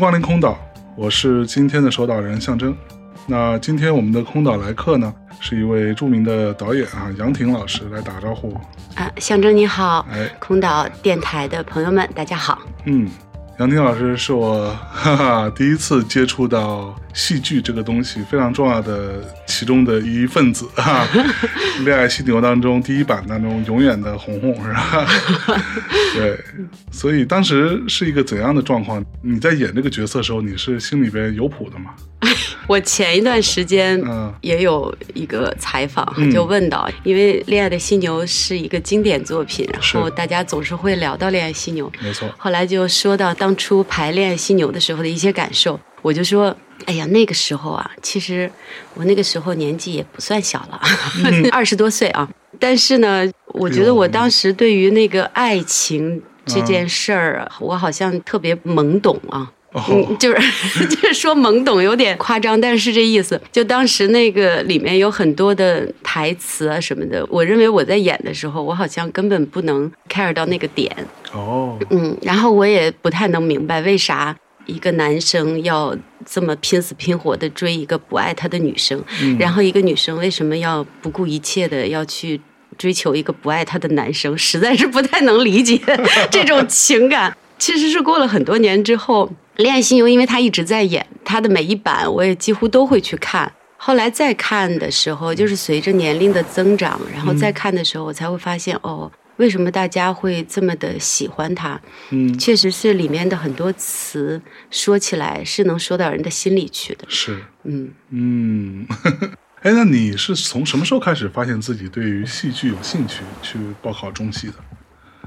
光临空岛，我是今天的守岛人象征。那今天我们的空岛来客呢，是一位著名的导演啊，杨婷老师来打个招呼。啊，象征你好，哎，空岛电台的朋友们，大家好。嗯，杨婷老师是我哈哈第一次接触到戏剧这个东西非常重要的其中的一份子啊。恋爱犀牛当中第一版当中永远的红红是吧？对，所以当时是一个怎样的状况？你在演这个角色的时候，你是心里边有谱的吗？我前一段时间嗯也有一个采访，嗯就问到，因为《恋爱的犀牛》是一个经典作品，然后大家总是会聊到《恋爱犀牛》，没错，后来就说到当初排《恋爱犀牛》的时候的一些感受，我就说。哎呀，那个时候啊，其实我那个时候年纪也不算小了，二十、多岁啊。但是呢，我觉得我当时对于那个爱情这件事儿，啊，我好像特别懵懂啊。哦，嗯，就是 就是说懵懂有点夸张，但是是这意思。就当时那个里面有很多的台词啊什么的，我认为我在演的时候，我好像根本不能 care 到那个点。哦，嗯，然后我也不太能明白为啥一个男生要这么拼死拼活的追一个不爱他的女生，嗯然后一个女生为什么要不顾一切的要去追求一个不爱她的男生，实在是不太能理解 这种情感。其实是过了很多年之后，《恋爱犀牛》因为他一直在演，他的每一版我也几乎都会去看。后来再看的时候，就是随着年龄的增长，然后再看的时候，我才会发现哦，为什么大家会这么的喜欢他？嗯，确实是里面的很多词说起来是能说到人的心里去的。是，嗯，嗯，哎，那你是从什么时候开始发现自己对于戏剧有兴趣，去报考中戏的？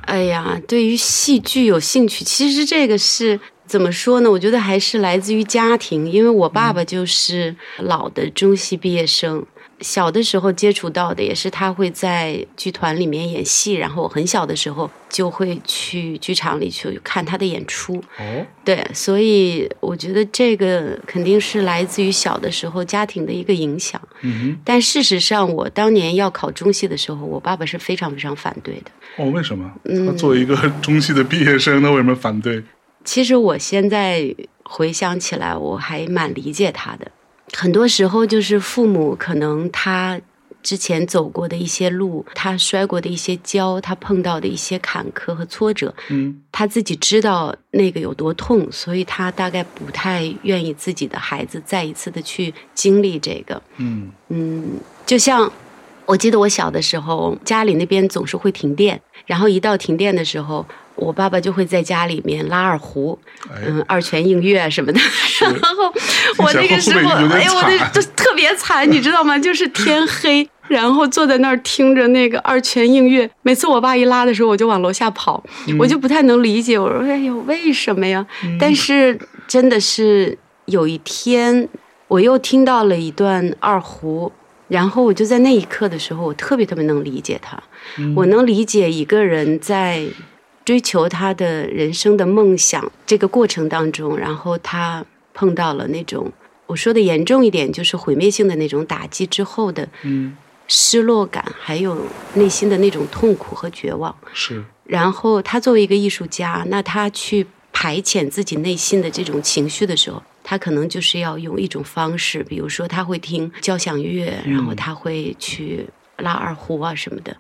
哎呀，对于戏剧有兴趣，其实这个是怎么说呢？我觉得还是来自于家庭，因为我爸爸就是老的中戏毕业生。小的时候接触到的也是他会在剧团里面演戏，然后我很小的时候就会去剧场里去看他的演出。哦，对，所以我觉得这个肯定是来自于小的时候家庭的一个影响。嗯但事实上，我当年要考中戏的时候，我爸爸是非常非常反对的。哦，为什么？嗯他作为一个中戏的毕业生，他为什么反对？其实我现在回想起来，我还蛮理解他的。很多时候就是父母可能他之前走过的一些路，他摔过的一些跤，他碰到的一些坎坷和挫折，嗯他自己知道那个有多痛，所以他大概不太愿意自己的孩子再一次的去经历这个。嗯嗯，就像我记得我小的时候，家里那边总是会停电，然后一到停电的时候，我爸爸就会在家里面拉二胡，哎，嗯，二泉映月什么的。然后我那个时候，哎呀，我那惨就特别惨，你知道吗？就是天黑。然后坐在那儿听着那个二泉映月，每次我爸一拉的时候，我就往楼下跑，嗯我就不太能理解。我说：“哎呦，为什么呀？”但是真的是有一天，我又听到了一段二胡，然后我就在那一刻的时候，我特别特别能理解他，嗯我能理解一个人在追求他的人生的梦想这个过程当中，然后他碰到了那种我说的严重一点，就是毁灭性的那种打击之后的嗯，失落感，还有内心的那种痛苦和绝望。是，然后他作为一个艺术家，那他去排遣自己内心的这种情绪的时候，他可能就是要用一种方式，比如说他会听交响乐，然后他会去拉二胡啊什么的。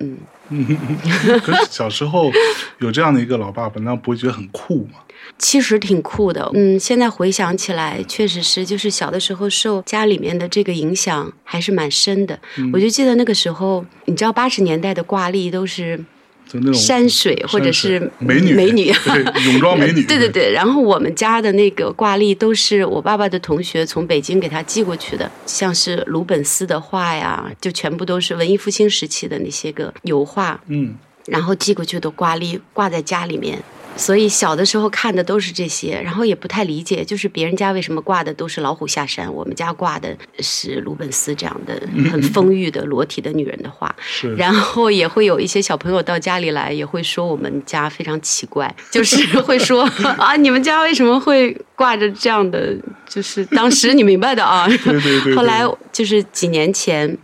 嗯，可是小时候有这样的一个老爸爸，那不会觉得很酷吗？其实挺酷的。嗯，现在回想起来，确实是，就是小的时候受家里面的这个影响还是蛮深的。我就记得那个时候，你知道八十年代的挂历都是就那种山水或者是美女美女，对泳装美女，对对对，然后我们家的那个挂历都是我爸爸的同学从北京给他寄过去的，像是鲁本斯的画呀，就全部都是文艺复兴时期的那些个油画，嗯，然后寄过去的挂历挂在家里面。所以小的时候看的都是这些，然后也不太理解，就是别人家为什么挂的都是老虎下山，我们家挂的是鲁本斯这样的 很丰裕的裸体的女人的画。是，然后也会有一些小朋友到家里来，也会说我们家非常奇怪，就是 会说啊，你们家为什么会挂着这样的？就是当时你明白的啊。对对对对后来就是几年前，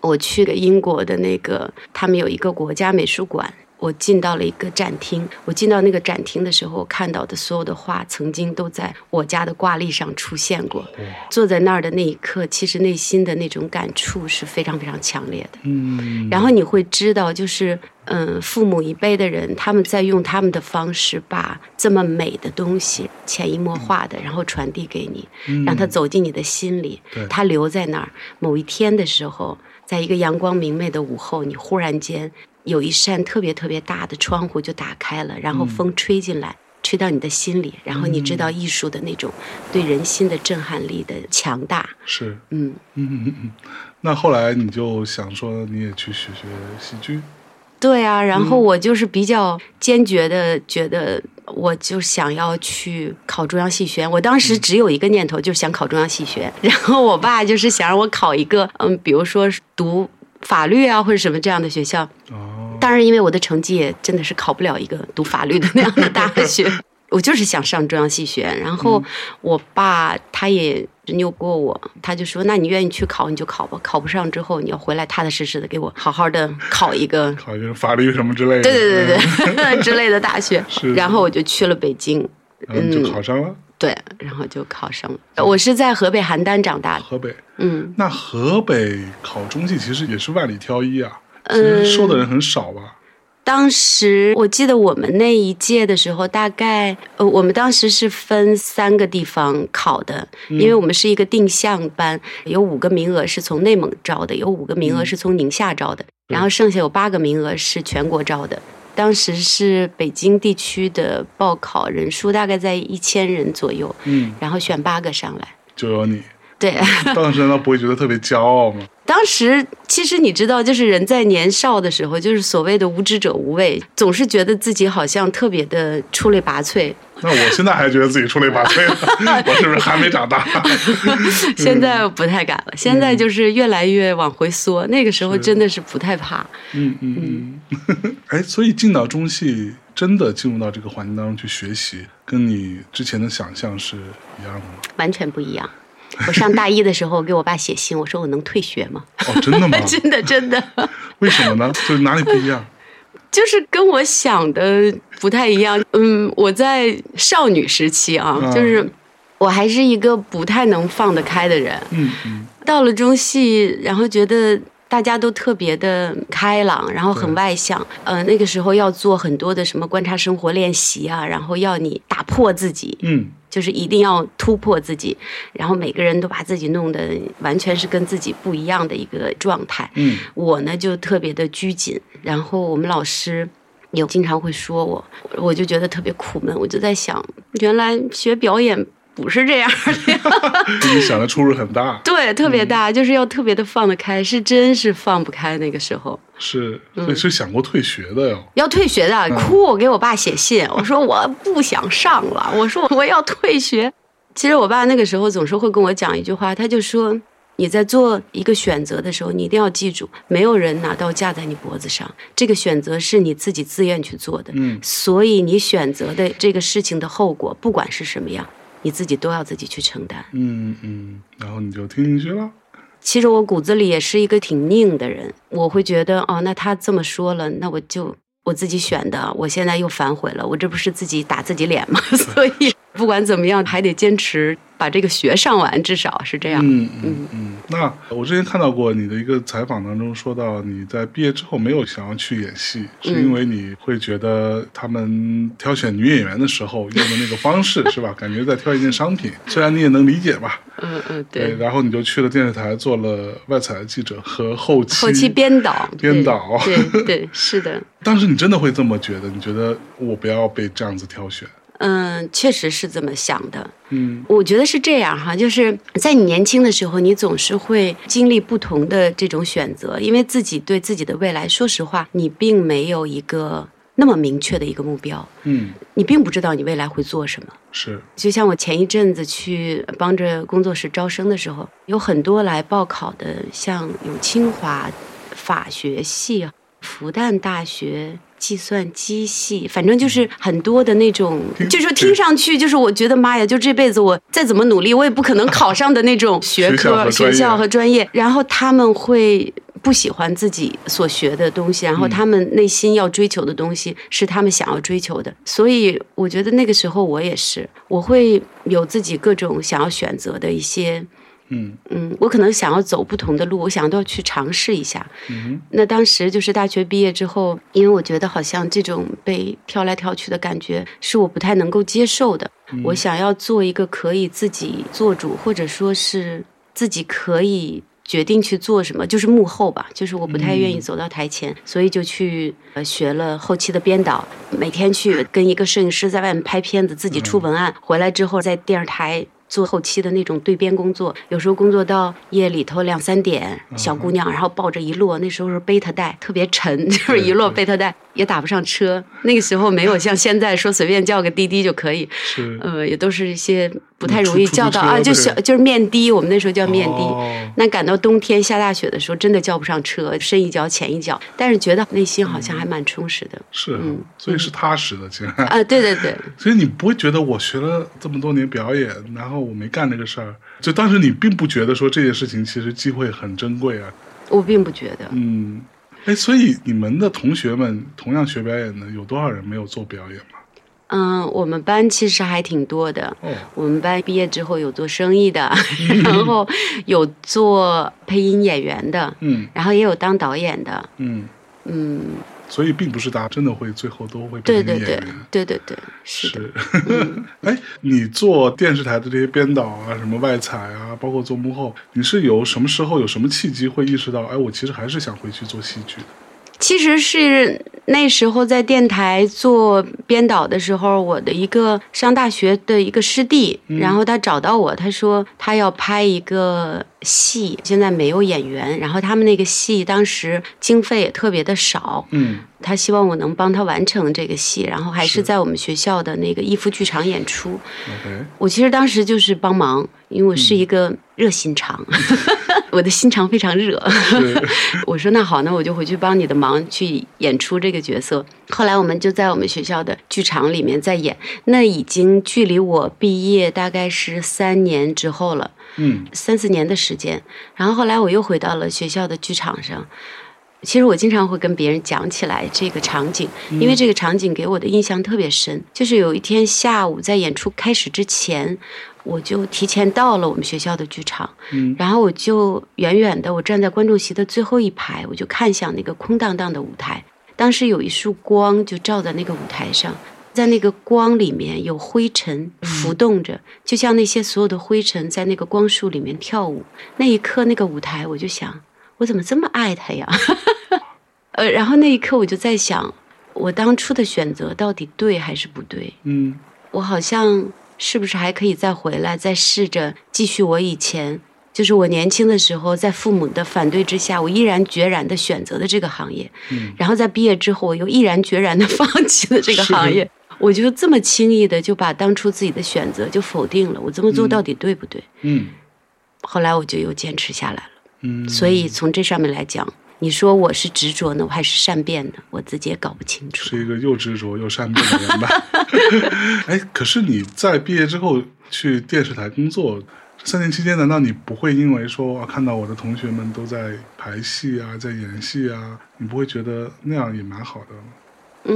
我去了英国的那个，他们有一个国家美术馆。我进到了一个展厅，我进到那个展厅的时候，看到的所有的画，曾经都在我家的挂历上出现过。坐在那儿的那一刻，其实内心的那种感触是非常非常强烈的。嗯，然后你会知道，就是嗯，父母一辈的人，他们在用他们的方式，把这么美的东西潜移默化的，然后传递给你，让它走进你的心里。对，它留在那儿。某一天的时候，在一个阳光明媚的午后，你忽然间有一扇特别特别大的窗户就打开了，然后风吹进来。吹到你的心里，然后你知道艺术的那种对人心的震撼力的强大，是，嗯，嗯嗯嗯。那后来你就想说，你也去学学戏剧，对啊，然后我就是比较坚决的觉得，我就想要去考中央戏学院。我当时只有一个念头，就是想考中央戏学院。然后我爸就是想让我考一个，嗯，比如说读法律啊或者什么这样的学校。哦，当然，因为我的成绩也真的是考不了一个读法律的那样的大学，我就是想上中央戏学院。然后我爸他也拗不过我，他就说：“那你愿意去考你就考吧，考不上之后你要回来踏踏实实的给我好好的考一个。”考一个法律什么之类的，对对对对对之类的大学是，然后我就去了北京，嗯，就考上了对，然后就考上了。我是在河北邯郸长大的，河北。嗯，那河北考中戏其实也是万里挑一啊，其嗯实收的人很少吧？当时我记得我们那一届的时候，大概呃，我们当时是分三个地方考的，因为我们是一个定向班，有五个名额是从内蒙招的，有五个名额是从宁夏招的，然后剩下有八个名额是全国招的。当时是北京地区的报考人数大概在一千人左右，嗯，然后选八个上来。就有你。对，当时难道不会觉得特别骄傲吗？当时其实你知道，就是人在年少的时候，就是所谓的无知者无畏，总是觉得自己好像特别的出类拔萃。那我现在还觉得自己出类拔萃呢，我是不是还没长大？现在不太敢了，现在就是越来越往回缩。那个时候真的是不太怕。嗯嗯嗯。哎，所以进到中戏，真的进入到这个环境当中去学习，跟你之前的想象是一样的吗？完全不一样。我上大一的时候给我爸写信，我说我能退学吗？哦，真的吗？真的真的，为什么呢？就是哪里不一样？就是跟我想的不太一样。嗯，我在少女时期啊，嗯就是我还是一个不太能放得开的人。嗯嗯，到了中戏，然后觉得大家都特别的开朗，然后很外向。呃，那个时候要做很多的什么观察生活练习啊，然后要你打破自己，嗯，就是一定要突破自己。然后每个人都把自己弄得完全是跟自己不一样的一个状态。嗯，我呢就特别的拘谨，然后我们老师。也经常会说我，我就觉得特别苦闷。我就在想，原来学表演不是这样 的你想的出入很大。对，特别大，就是要特别的放得开，是真是放不开。那个时候是，所以是想过退学的哟。要退学的，哭，我给我爸写信，我说我不想上了，我说我要退学。其实我爸那个时候总是会跟我讲一句话，他就说。你在做一个选择的时候，你一定要记住，没有人拿刀架在你脖子上，这个选择是你自己自愿去做的。嗯，所以你选择的这个事情的后果，不管是什么样，你自己都要自己去承担。嗯嗯，然后你就听进去了。其实我骨子里也是一个挺拧的人，我会觉得哦，那他这么说了，那我就我自己选的，我现在又反悔了，我这不是自己打自己脸吗？所以不管怎么样，还得坚持把这个学上完，至少是这样。嗯嗯嗯。那我之前看到过你的一个采访当中说到，你在毕业之后没有想要去演戏，是因为你会觉得他们挑选女演员的时候 用的那个方式是吧？感觉在挑一件商品，虽然你也能理解吧。嗯嗯，对。然后你就去了电视台做了外采记者和后期后期编导编导。对对是的。当时你真的会这么觉得？你觉得我不要被这样子挑选？嗯，确实是这么想的。嗯，我觉得是这样哈，就是在你年轻的时候，你总是会经历不同的这种选择，因为自己对自己的未来，说实话，你并没有一个那么明确的一个目标。嗯，你并不知道你未来会做什么。是，就像我前一阵子去帮着工作室招生的时候，有很多来报考的，像有清华法学系、复旦大学。计算机系，反正就是很多的那种，就说听上去就是我觉得妈呀，就这辈子我再怎么努力，我也不可能考上的那种学科、学校和专业。然后他们会不喜欢自己所学的东西，然后他们内心要追求的东西是他们想要追求的。所以我觉得那个时候我也是，我会有自己各种想要选择的一些。嗯嗯，我可能想要走不同的路，我想都要去尝试一下。嗯那当时就是大学毕业之后，因为我觉得好像这种被挑来挑去的感觉是我不太能够接受的。我想要做一个可以自己做主，或者说是自己可以决定去做什么，就是幕后吧。就是我不太愿意走到台前，所以就去呃学了后期的编导，每天去跟一个摄影师在外面拍片子，自己出文案，回来之后在电视台。做后期的那种对编工作，有时候工作到夜里头两三点，小姑娘，然后抱着一摞，那时候是背特带，特别沉，就是一摞背特带。也打不上车，那个时候没有像现在说随便叫个滴滴就可以，呃，也都是一些不太容易叫到啊，就小就是面的，我们那时候叫面的。那赶到冬天下大雪的时候，真的叫不上车，深一脚浅一脚，但是觉得内心好像还蛮充实的。是，嗯，所以是踏实的，其实啊，对对对。所以你不会觉得我学了这么多年表演，然后我没干这个事儿，就当时你并不觉得说这件事情其实机会很珍贵啊。我并不觉得，嗯。哎，所以你们的同学们同样学表演的，有多少人没有做表演吗？嗯，我们班其实还挺多的。哦，我们班毕业之后有做生意的，然后有做配音演员的，嗯，然后也有当导演的，嗯嗯。所以并不是大家真的会最后都会对对对对对对是。哎，你做电视台的这些编导啊，什么外采啊，包括做幕后，你是有什么时候有什么契机会意识到，哎，我其实还是想回去做戏剧的？其实是那时候在电台做编导的时候，我的一个上大学的一个师弟，然后他找到我，他说他要拍一个戏，现在没有演员，然后他们那个戏当时经费也特别的少，嗯，他希望我能帮他完成这个戏，然后还是在我们学校的那个逸夫剧场演出。我其实当时就是帮忙，因为我是一个热心肠。我的心肠非常热，我说那好，那我就回去帮你的忙去演出这个角色。后来我们就在我们学校的剧场里面在演，那已经距离我毕业大概是三年之后了，嗯，三四年的时间。然后后来我又回到了学校的剧场上。其实我经常会跟别人讲起来这个场景，因为这个场景给我的印象特别深。就是有一天下午在演出开始之前。我就提前到了我们学校的剧场，然后我就远远的，我站在观众席的最后一排，我就看向那个空荡荡的舞台。当时有一束光就照在那个舞台上，在那个光里面有灰尘浮动着，就像那些所有的灰尘在那个光束里面跳舞。那一刻，那个舞台，我就想，我怎么这么爱它呀？呃，然后那一刻我就在想，我当初的选择到底对还是不对？嗯，我好像。是不是还可以再回来，再试着继续我以前，就是我年轻的时候，在父母的反对之下，我毅然决然的选择的这个行业。嗯。然后在毕业之后，我又毅然决然的 放弃了这个行业。我就这么轻易的就把当初自己的选择就否定了。我这么做到底对不对？嗯。后来我就又坚持下来了。嗯。所以从这上面来讲。你说我是执着呢，我还是善变呢？我自己也搞不清楚。是一个又执着又善变的人吧？哎，可是你在毕业之后去电视台工作三年期间，难道你不会因为说啊看到我的同学们都在排戏啊，在演戏啊，你不会觉得那样也蛮好的？嗯，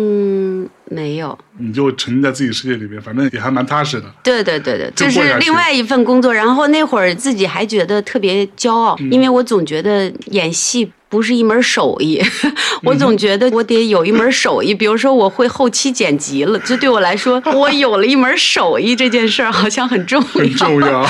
没有。你就沉浸在自己世界里面，反正也还蛮踏实的。对对对对，就是另外一份工作。然后那会儿自己还觉得特别骄傲，嗯因为我总觉得演戏不是一门手艺，嗯 我总觉得我得有一门手艺。比如说我会后期剪辑了，这对我来说，我有了一门手艺这件事儿好像很重要。很重要。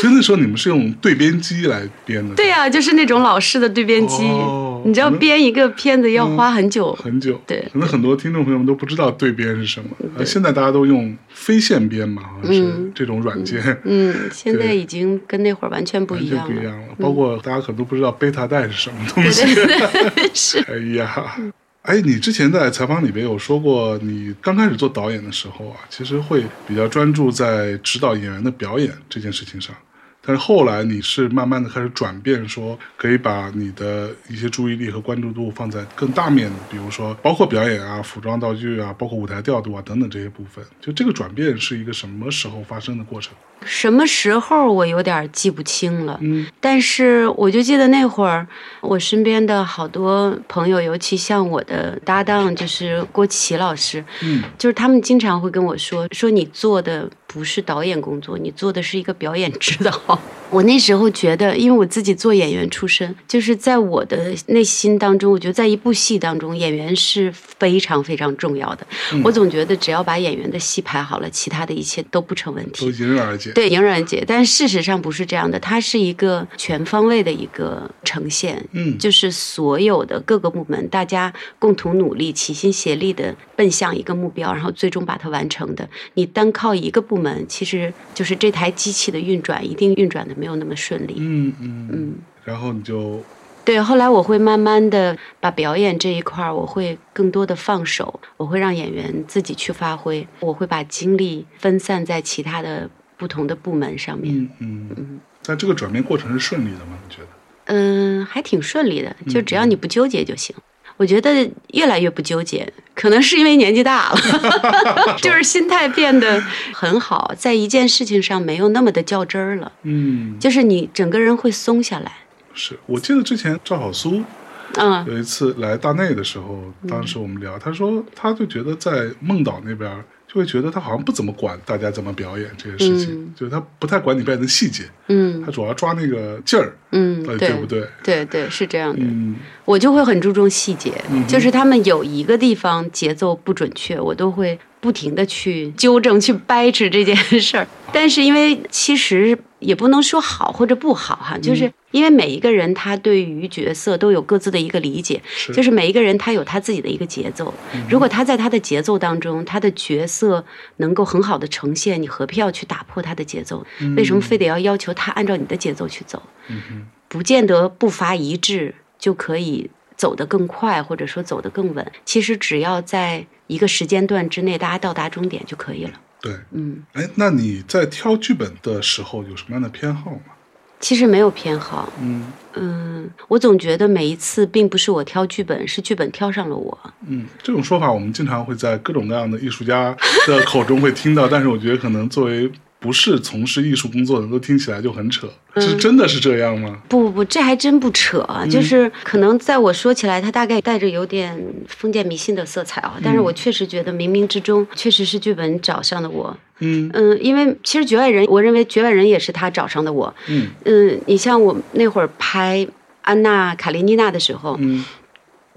所以那时候你们是用对编机来编的，对呀、就是那种老式的对编机，哦你知道编一个片子要花很久。很久。对可能很多听众朋友们都不知道对编是什么。呃，现在大家都用非线编嘛，好像是嗯这种软件，嗯，现在已经跟那会儿完全不一样了。全不一样了。包括大家可能都不知道贝塔带是什么东对西。对对，是。哎呀，哎，你之前在采访里边有说过，你刚开始做导演的时候啊，其实会比较专注在指导演员的表演这件事情上。但是后来你是慢慢的开始转变，说可以把你的一些注意力和关注度放在更大面的，比如说包括表演啊、服装道具啊、包括舞台调度啊等等这些部分。就这个转变是一个什么时候发生的过程？什么时候我有点记不清了，嗯但是我就记得那会儿，我身边的好多朋友，尤其像我的搭档，就是郭琦老师，嗯就是他们经常会跟我说，说你做的不是导演工作，你做的是一个表演指导。我那时候觉得，因为我自己做演员出身，就是在我的内心当中，我觉得在一部戏当中，演员是非常非常重要的。我总觉得只要把演员的戏排好了，其他的一切都不成问题都。迎刃而解。对，迎刃而解。但事实上不是这样的，它是一个全方位的一个呈现。嗯就是所有的各个部门，大家共同努力、齐心协力的奔向一个目标，然后最终把它完成的。你单靠一个部门，其实就是这台机器的运转，一定运转的没有那么顺利。嗯嗯嗯。然后你就对，后来我会慢慢的把表演这一块儿，我会更多的放手，我会让演员自己去发挥，我会把精力分散在其他的不同的部门上面。嗯嗯。但这个转变过程是顺利的吗？你觉得？嗯，还挺顺利的，就只要你不纠结就行。我觉得越来越不纠结，可能是因为年纪大了，就是心态变得很好，在一件事情上没有那么的较真儿了，嗯，就是你整个人会松下来。是我记得之前赵小苏嗯有一次来大内的时候，当时我们聊，他说他就觉得在梦岛那边就会觉得他好像不怎么管大家怎么表演这些事情，嗯就是他不太管你表演的细节，嗯他主要抓那个劲儿，嗯，到底对对不对？对对，是这样的。嗯我就会很注重细节，嗯就是他们有一个地方节奏不准确，我都会不停的去纠正、去掰扯这件事儿。但是因为其实也不能说好或者不好哈，嗯就是因为每一个人他对于角色都有各自的一个理解，是就是每一个人他有他自己的一个节奏。如果他在他的节奏当中，他的角色能够很好的呈现，你何必要去打破他的节奏？为什么非得要要求他按照你的节奏去走？不见得步伐一致就可以走得更快，或者说走得更稳。其实只要在一个时间段之内，大家到达终点就可以了。对，嗯，哎，那你在挑剧本的时候有什么样的偏好吗？其实没有偏好。嗯嗯，我总觉得每一次并不是我挑剧本，是剧本挑上了我。嗯，这种说法我们经常会在各种各样的艺术家的口中会听到，但是我觉得可能作为不是从事艺术工作的，都听起来就很扯。嗯是真的是这样吗？不不不，这还真不扯，就是可能在我说起来，它大概带着有点封建迷信的色彩啊。但是我确实觉得冥冥之中确实是剧本找上的我。嗯嗯，因为其实《局外人》，我认为《局外人》也是他找上的我。嗯嗯，你像我那会儿拍安娜·卡列尼娜的时候，嗯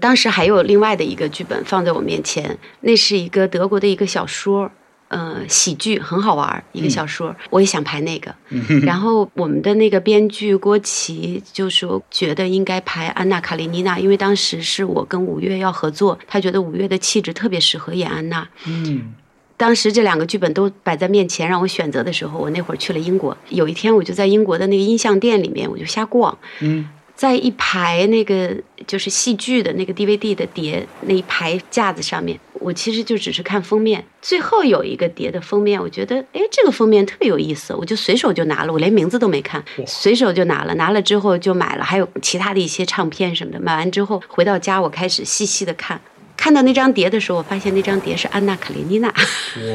当时还有另外的一个剧本放在我面前，那是一个德国的一个小说，呃，喜剧很好玩儿一个小说，我也想拍那个。然后我们的那个编剧郭琦就说，觉得应该拍安娜·卡列尼娜，因为当时是我跟五月要合作，他觉得五月的气质特别适合演安娜。嗯当时这两个剧本都摆在面前，让我选择的时候，我那会儿去了英国。有一天，我就在英国的那个音像店里面，我就瞎逛，嗯在一排那个就是戏剧的那个 DVD 的碟那一排架子上面，我其实就只是看封面。最后有一个碟的封面，我觉得哎，这个封面特别有意思，我就随手就拿了，我连名字都没看，随手就拿了。拿了之后就买了，还有其他的一些唱片什么的。买完之后回到家，我开始细细的看。看到那张碟的时候，我发现那张碟是安娜·卡列尼娜。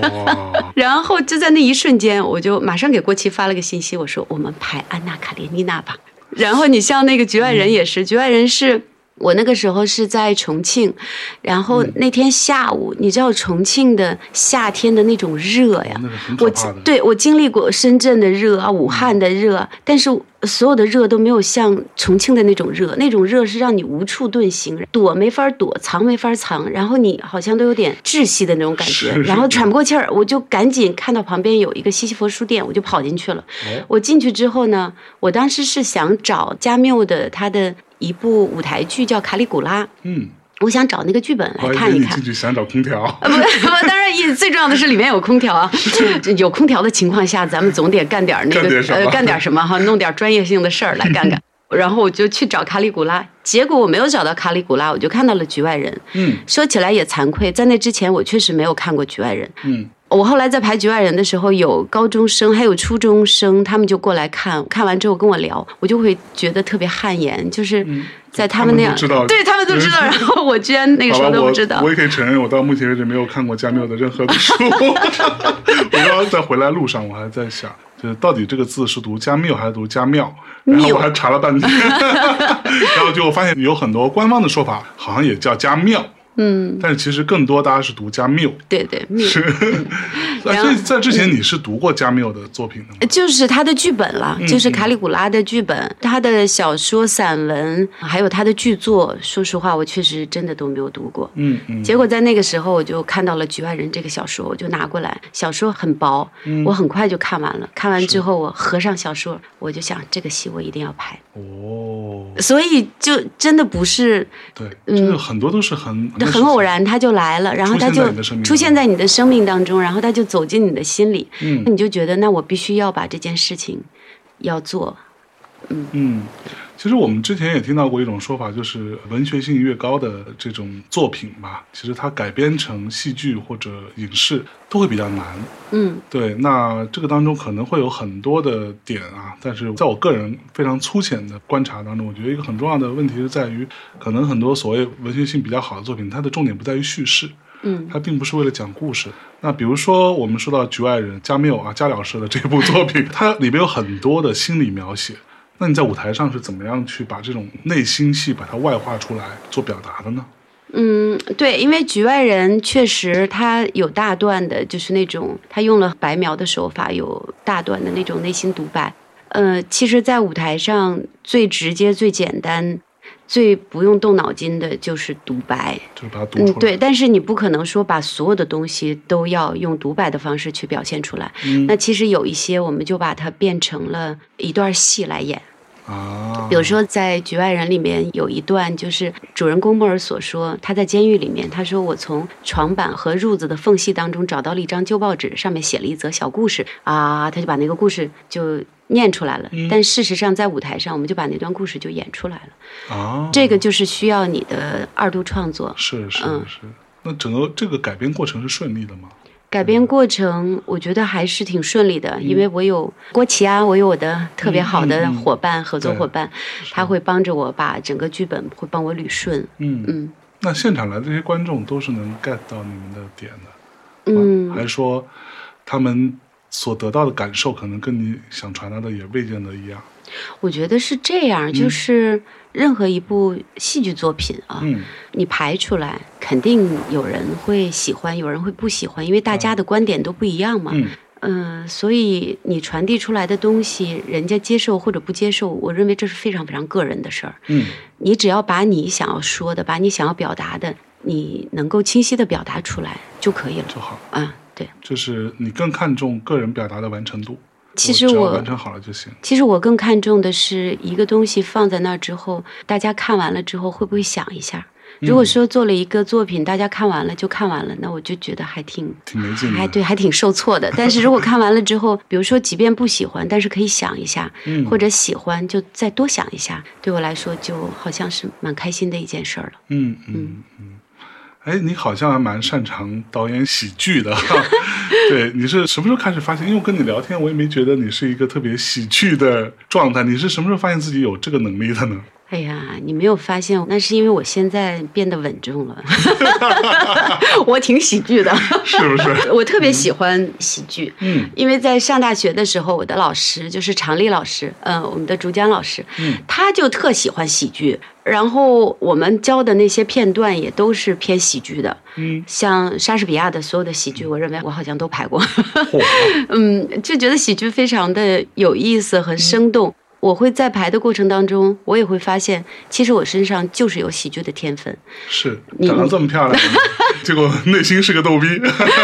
哇，然后就在那一瞬间，我就马上给郭琦发了个信息，我说我们排安娜·卡列尼娜吧。然后你像那个《局外人》也是，《局外人》是我那个时候是在重庆，然后那天下午，你知道重庆的夏天的那种热呀，我。对我经历过深圳的热啊，武汉的热，但是所有的热都没有像重庆的那种热，那种热是让你无处遁形，躲没法躲，藏没法藏，然后你好像都有点窒息的那种感觉是，然后喘不过气儿，我就赶紧看到旁边有一个西西佛书店，我就跑进去了。哦我进去之后呢，我当时是想找加缪的他的一部舞台剧叫《卡里古拉》，嗯，我想找那个剧本来看一看进。去想找空调。啊，不，不，当然意最重要的是里面有空调啊。有空调的情况下，咱们总得干点那个干点呃，干点什么哈，弄点专业性的事儿来干干。然后我就去找卡里古拉，结果我没有找到卡里古拉，我就看到了《局外人》。嗯说起来也惭愧，在那之前我确实没有看过《局外人》。嗯，我后来在排《局外人》的时候，有高中生还有初中生，他们就过来看，看完之后跟我聊，我就会觉得特别汗颜，就是在他们那样，嗯他知道对他们都知道，然后我居然那个时候都不知道我。也可以承认，我到目前为止没有看过加缪的任何的书。我刚刚在回来路上，我还在想，就是到底这个字是读加缪还是读加妙？然后我还查了半天，然后就发现有很多官方的说法，好像也叫加妙。嗯，但是其实更多大家是读加缪。对对，密是，然后所以在之前你是读过加缪的作品的吗？就是他的剧本了，嗯就是卡里古拉的剧本，他的小说、散文，还有他的剧作。说实话，我确实真的都没有读过。嗯嗯，结果在那个时候，我就看到了《局外人》这个小说，我就拿过来。小说很薄，嗯我很快就看完了。看完之后，我合上小说，我就想这个戏我一定要拍。哦，所以就真的不是对，这个很多都是很嗯很偶，然，他就来了，然后他就出现在你的生命当中然后他就走进你的心里，嗯。那你就觉得那我必须要把这件事情要做。嗯，其实我们之前也听到过一种说法，就是文学性越高的这种作品吧，其实它改编成戏剧或者影视都会比较难。嗯对，那这个当中可能会有很多的点啊，但是在我个人非常粗浅的观察当中，我觉得一个很重要的问题是在于，可能很多所谓文学性比较好的作品，它的重点不在于叙事，嗯它并不是为了讲故事。那比如说我们说到《局外人》加缪啊加老师的这部作品，它里边有很多的心理描写。那你在舞台上是怎么样去把这种内心戏把它外化出来做表达的呢？嗯，对，因为局外人确实他有大段的，就是那种他用了白描的手法，有大段的那种内心独白。呃，其实，在舞台上最直接、最简单、最不用动脑筋的就是独白。就是把它读出来。嗯，对，但是你不可能说把所有的东西都要用独白的方式去表现出来。嗯那其实有一些，我们就把它变成了一段戏来演。啊，比如说，在《局外人》里面有一段，就是主人公莫尔所说，他在监狱里面，他说：“我从床板和褥子的缝隙当中找到了一张旧报纸，上面写了一则小故事啊。”他就把那个故事就念出来了。但事实上，在舞台上，我们就把那段故事就演出来了。啊，这个就是需要你的二度创作。是是嗯是。那整个这个改编过程是顺利的吗？改编过程，我觉得还是挺顺利的，因为我有郭琦啊，我有我的特别好的伙伴、合作伙伴，他会帮着我把整个剧本会帮我捋顺。嗯嗯。那现场来的这些观众都是能 get 到你们的点的，嗯，还是说他们所得到的感受可能跟你想传达的也未见得一样？我觉得是这样，就是任何一部戏剧作品啊，嗯你排出来，肯定有人会喜欢，有人会不喜欢，因为大家的观点都不一样嘛。嗯嗯，所以你传递出来的东西，人家接受或者不接受，我认为这是非常非常个人的事儿。嗯你只要把你想要说的，把你想要表达的，你能够清晰的表达出来就可以了。就好，啊，对，就是你更看重个人表达的完成度。其实我完成好了就行。其实我更看重的是一个东西放在那儿之后，大家看完了之后会不会想一下？如果说做了一个作品，大家看完了就看完了，那我就觉得还挺挺没劲的。还对，还挺受挫的。但是如果看完了之后，比如说即便不喜欢，但是可以想一下，嗯或者喜欢就再多想一下，对我来说就好像是蛮开心的一件事儿了。嗯嗯嗯。哎，你好像还蛮擅长导演喜剧的哈。对，你是什么时候开始发现？因为我跟你聊天，我也没觉得你是一个特别喜剧的状态。你是什么时候发现自己有这个能力的呢？哎呀，你没有发现？那是因为我现在变得稳重了。我挺喜剧的，是不是？我特别喜欢喜剧。嗯，因为在上大学的时候，我的老师就是常丽老师，嗯，我们的竹江老师，嗯，他就特喜欢喜剧。然后我们教的那些片段也都是偏喜剧的。嗯，像莎士比亚的所有的喜剧，我认为我好像都排过。嚯，嗯，就觉得喜剧非常的有意思和生动。我会在排的过程当中，我也会发现，其实我身上就是有喜剧的天分。是长得这么漂亮，结果内心是个逗逼。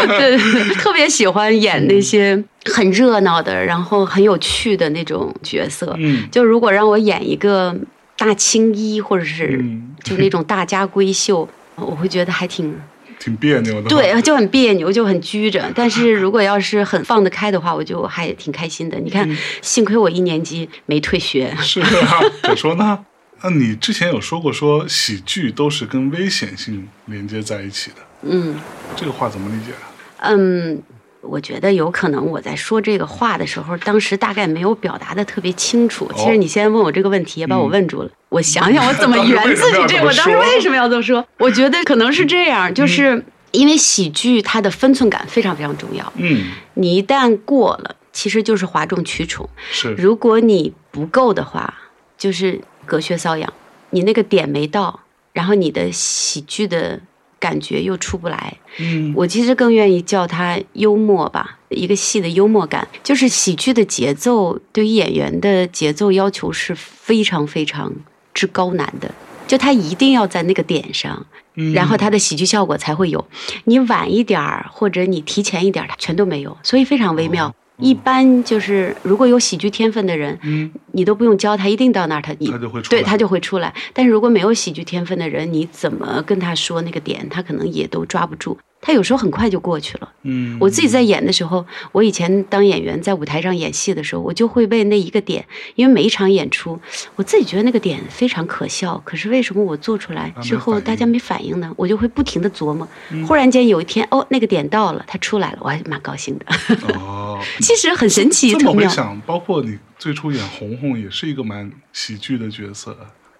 对，特别喜欢演那些很热闹的，然后很有趣的那种角色。嗯，就如果让我演一个大青衣，或者是就那种大家闺秀，我会觉得还挺。挺别扭的，对，就很别扭，就很拘着。但是如果要是很放得开的话，我就还挺开心的。你看，幸亏我一年级没退学。是啊，可说呢。那你之前有说过，说喜剧都是跟危险性连接在一起的。嗯，这个话怎么理解啊？嗯。我觉得有可能我在说这个话的时候，当时大概没有表达的特别清楚。其实你现在问我这个问题，也把我问住了。我想想，我怎么圆自己这？我当时为什么要这么说？我觉得可能是这样，就是因为喜剧它的分寸感非常非常重要。嗯，你一旦过了，其实就是哗众取宠。是，如果你不够的话，就是隔靴搔痒。你那个点没到，然后你的喜剧的。感觉又出不来，嗯，我其实更愿意叫它幽默吧，一个戏的幽默感，就是喜剧的节奏对于演员的节奏要求是非常非常之高难的，就他一定要在那个点上，然后他的喜剧效果才会有，你晚一点儿或者你提前一点儿，它全都没有，所以非常微妙。一般就是如果有喜剧天分的人，嗯，你都不用教他，一定到那儿他他就会出对他就会出来。但是如果没有喜剧天分的人，你怎么跟他说那个点，他可能也都抓不住。他有时候很快就过去了。嗯，我自己在演的时候，我以前当演员在舞台上演戏的时候，我就会为那一个点，因为每一场演出，我自己觉得那个点非常可笑。可是为什么我做出来之后大家没反应呢？我就会不停的琢磨。忽然间有一天，哦，那个点到了，他出来了，我还蛮高兴的。哦，其实很神奇，这么回想，包括你最初演红红，也是一个蛮喜剧的角色。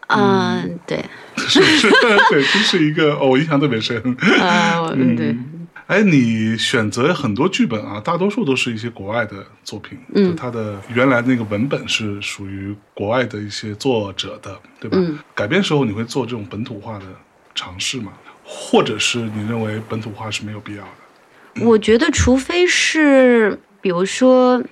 嗯，对，是是，对，这是一个哦，我印象特别深。啊，对。哎，你选择很多剧本啊，大多数都是一些国外的作品，嗯，它的原来那个文本是属于国外的一些作者的，对吧？嗯。改编时候你会做这种本土化的尝试吗？或者是你认为本土化是没有必要的？我觉得，除非是比如说。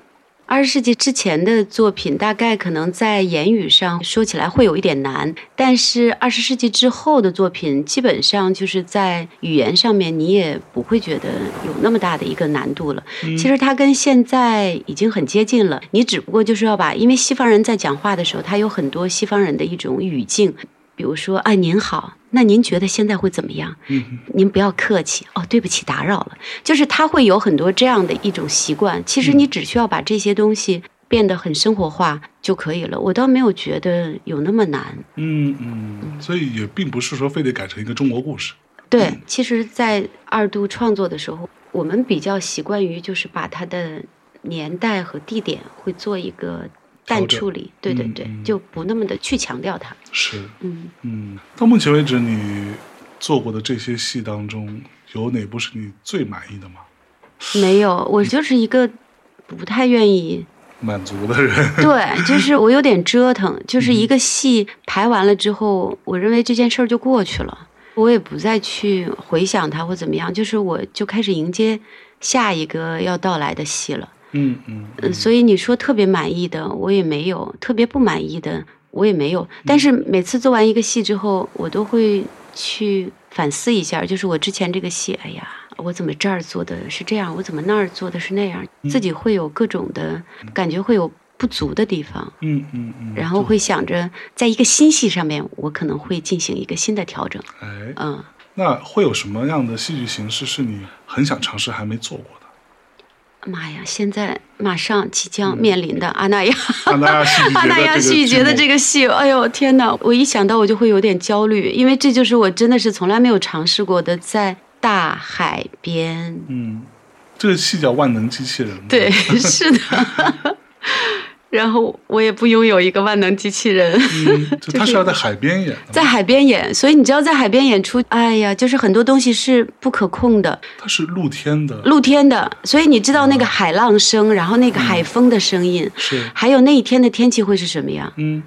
二十世纪之前的作品，大概可能在言语上说起来会有一点难，但是二十世纪之后的作品，基本上就是在语言上面，你也不会觉得有那么大的一个难度了。其实它跟现在已经很接近了，你只不过就是要把，因为西方人在讲话的时候，他有很多西方人的一种语境。比如说，哎，您好，那您觉得现在会怎么样？嗯，您不要客气哦，对不起，打扰了。就是他会有很多这样的一种习惯。其实你只需要把这些东西变得很生活化就可以了。我倒没有觉得有那么难。嗯嗯，所以也并不是说非得改成一个中国故事。对，其实，在二度创作的时候，我们比较习惯于就是把它的年代和地点会做一个。淡处理，对对对，就不那么的去强调它。是，嗯嗯。到目前为止，你做过的这些戏当中，有哪部是你最满意的吗？没有，我就是一个不太愿意满足的人。对，就是我有点折腾，就是一个戏排完了之后，我认为这件事儿就过去了，我也不再去回想它或怎么样，就是我就开始迎接下一个要到来的戏了。嗯嗯，所以你说特别满意的我也没有，特别不满意的我也没有。但是每次做完一个戏之后，我都会去反思一下，就是我之前这个戏，哎呀，我怎么这儿做的是这样，我怎么那儿做的是那样，自己会有各种的感觉，会有不足的地方。嗯嗯嗯，然后会想着，在一个新戏上面，我可能会进行一个新的调整。哎，嗯，那会有什么样的戏剧形式是你很想尝试还没做过的？妈呀！现在马上即将面临的阿那亚，阿那亚 阿那亚戏剧节的这个戏，哎呦天哪！我一想到我就会有点焦虑，因为这就是我真的是从来没有尝试过的，在大海边。嗯，这个戏叫《万能机器人》。对，是的。然后我也不拥有一个万能机器人。嗯，就 他是要在海边演在海边演，所以你知道，在海边演出，哎呀，就是很多东西是不可控的，它是露天的，露天的，所以你知道那个海浪声，然后那个海风的声音，是，还有那一天的天气会是什么样？嗯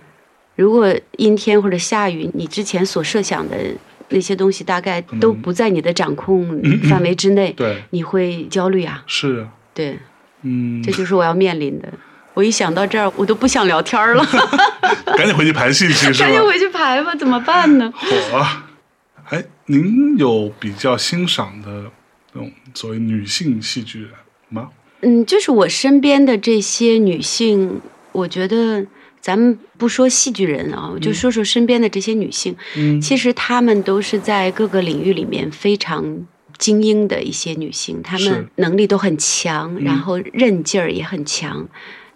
如果阴天或者下雨，你之前所设想的那些东西大概都不在你的掌控 范围之内，对，你会焦虑啊。是啊，对，嗯这，就是我要面临的。我一想到这儿，我都不想聊天了，赶紧回去排戏去是吧？赶紧回去排吧，怎么办呢？火啊！哎，您有比较欣赏的那种所谓女性戏剧人吗？嗯，就是我身边的这些女性，我觉得咱们不说戏剧人啊，我就说说身边的这些女性，嗯其实她们都是在各个领域里面非常精英的一些女性，她们能力都很强，然后韧劲儿也很强，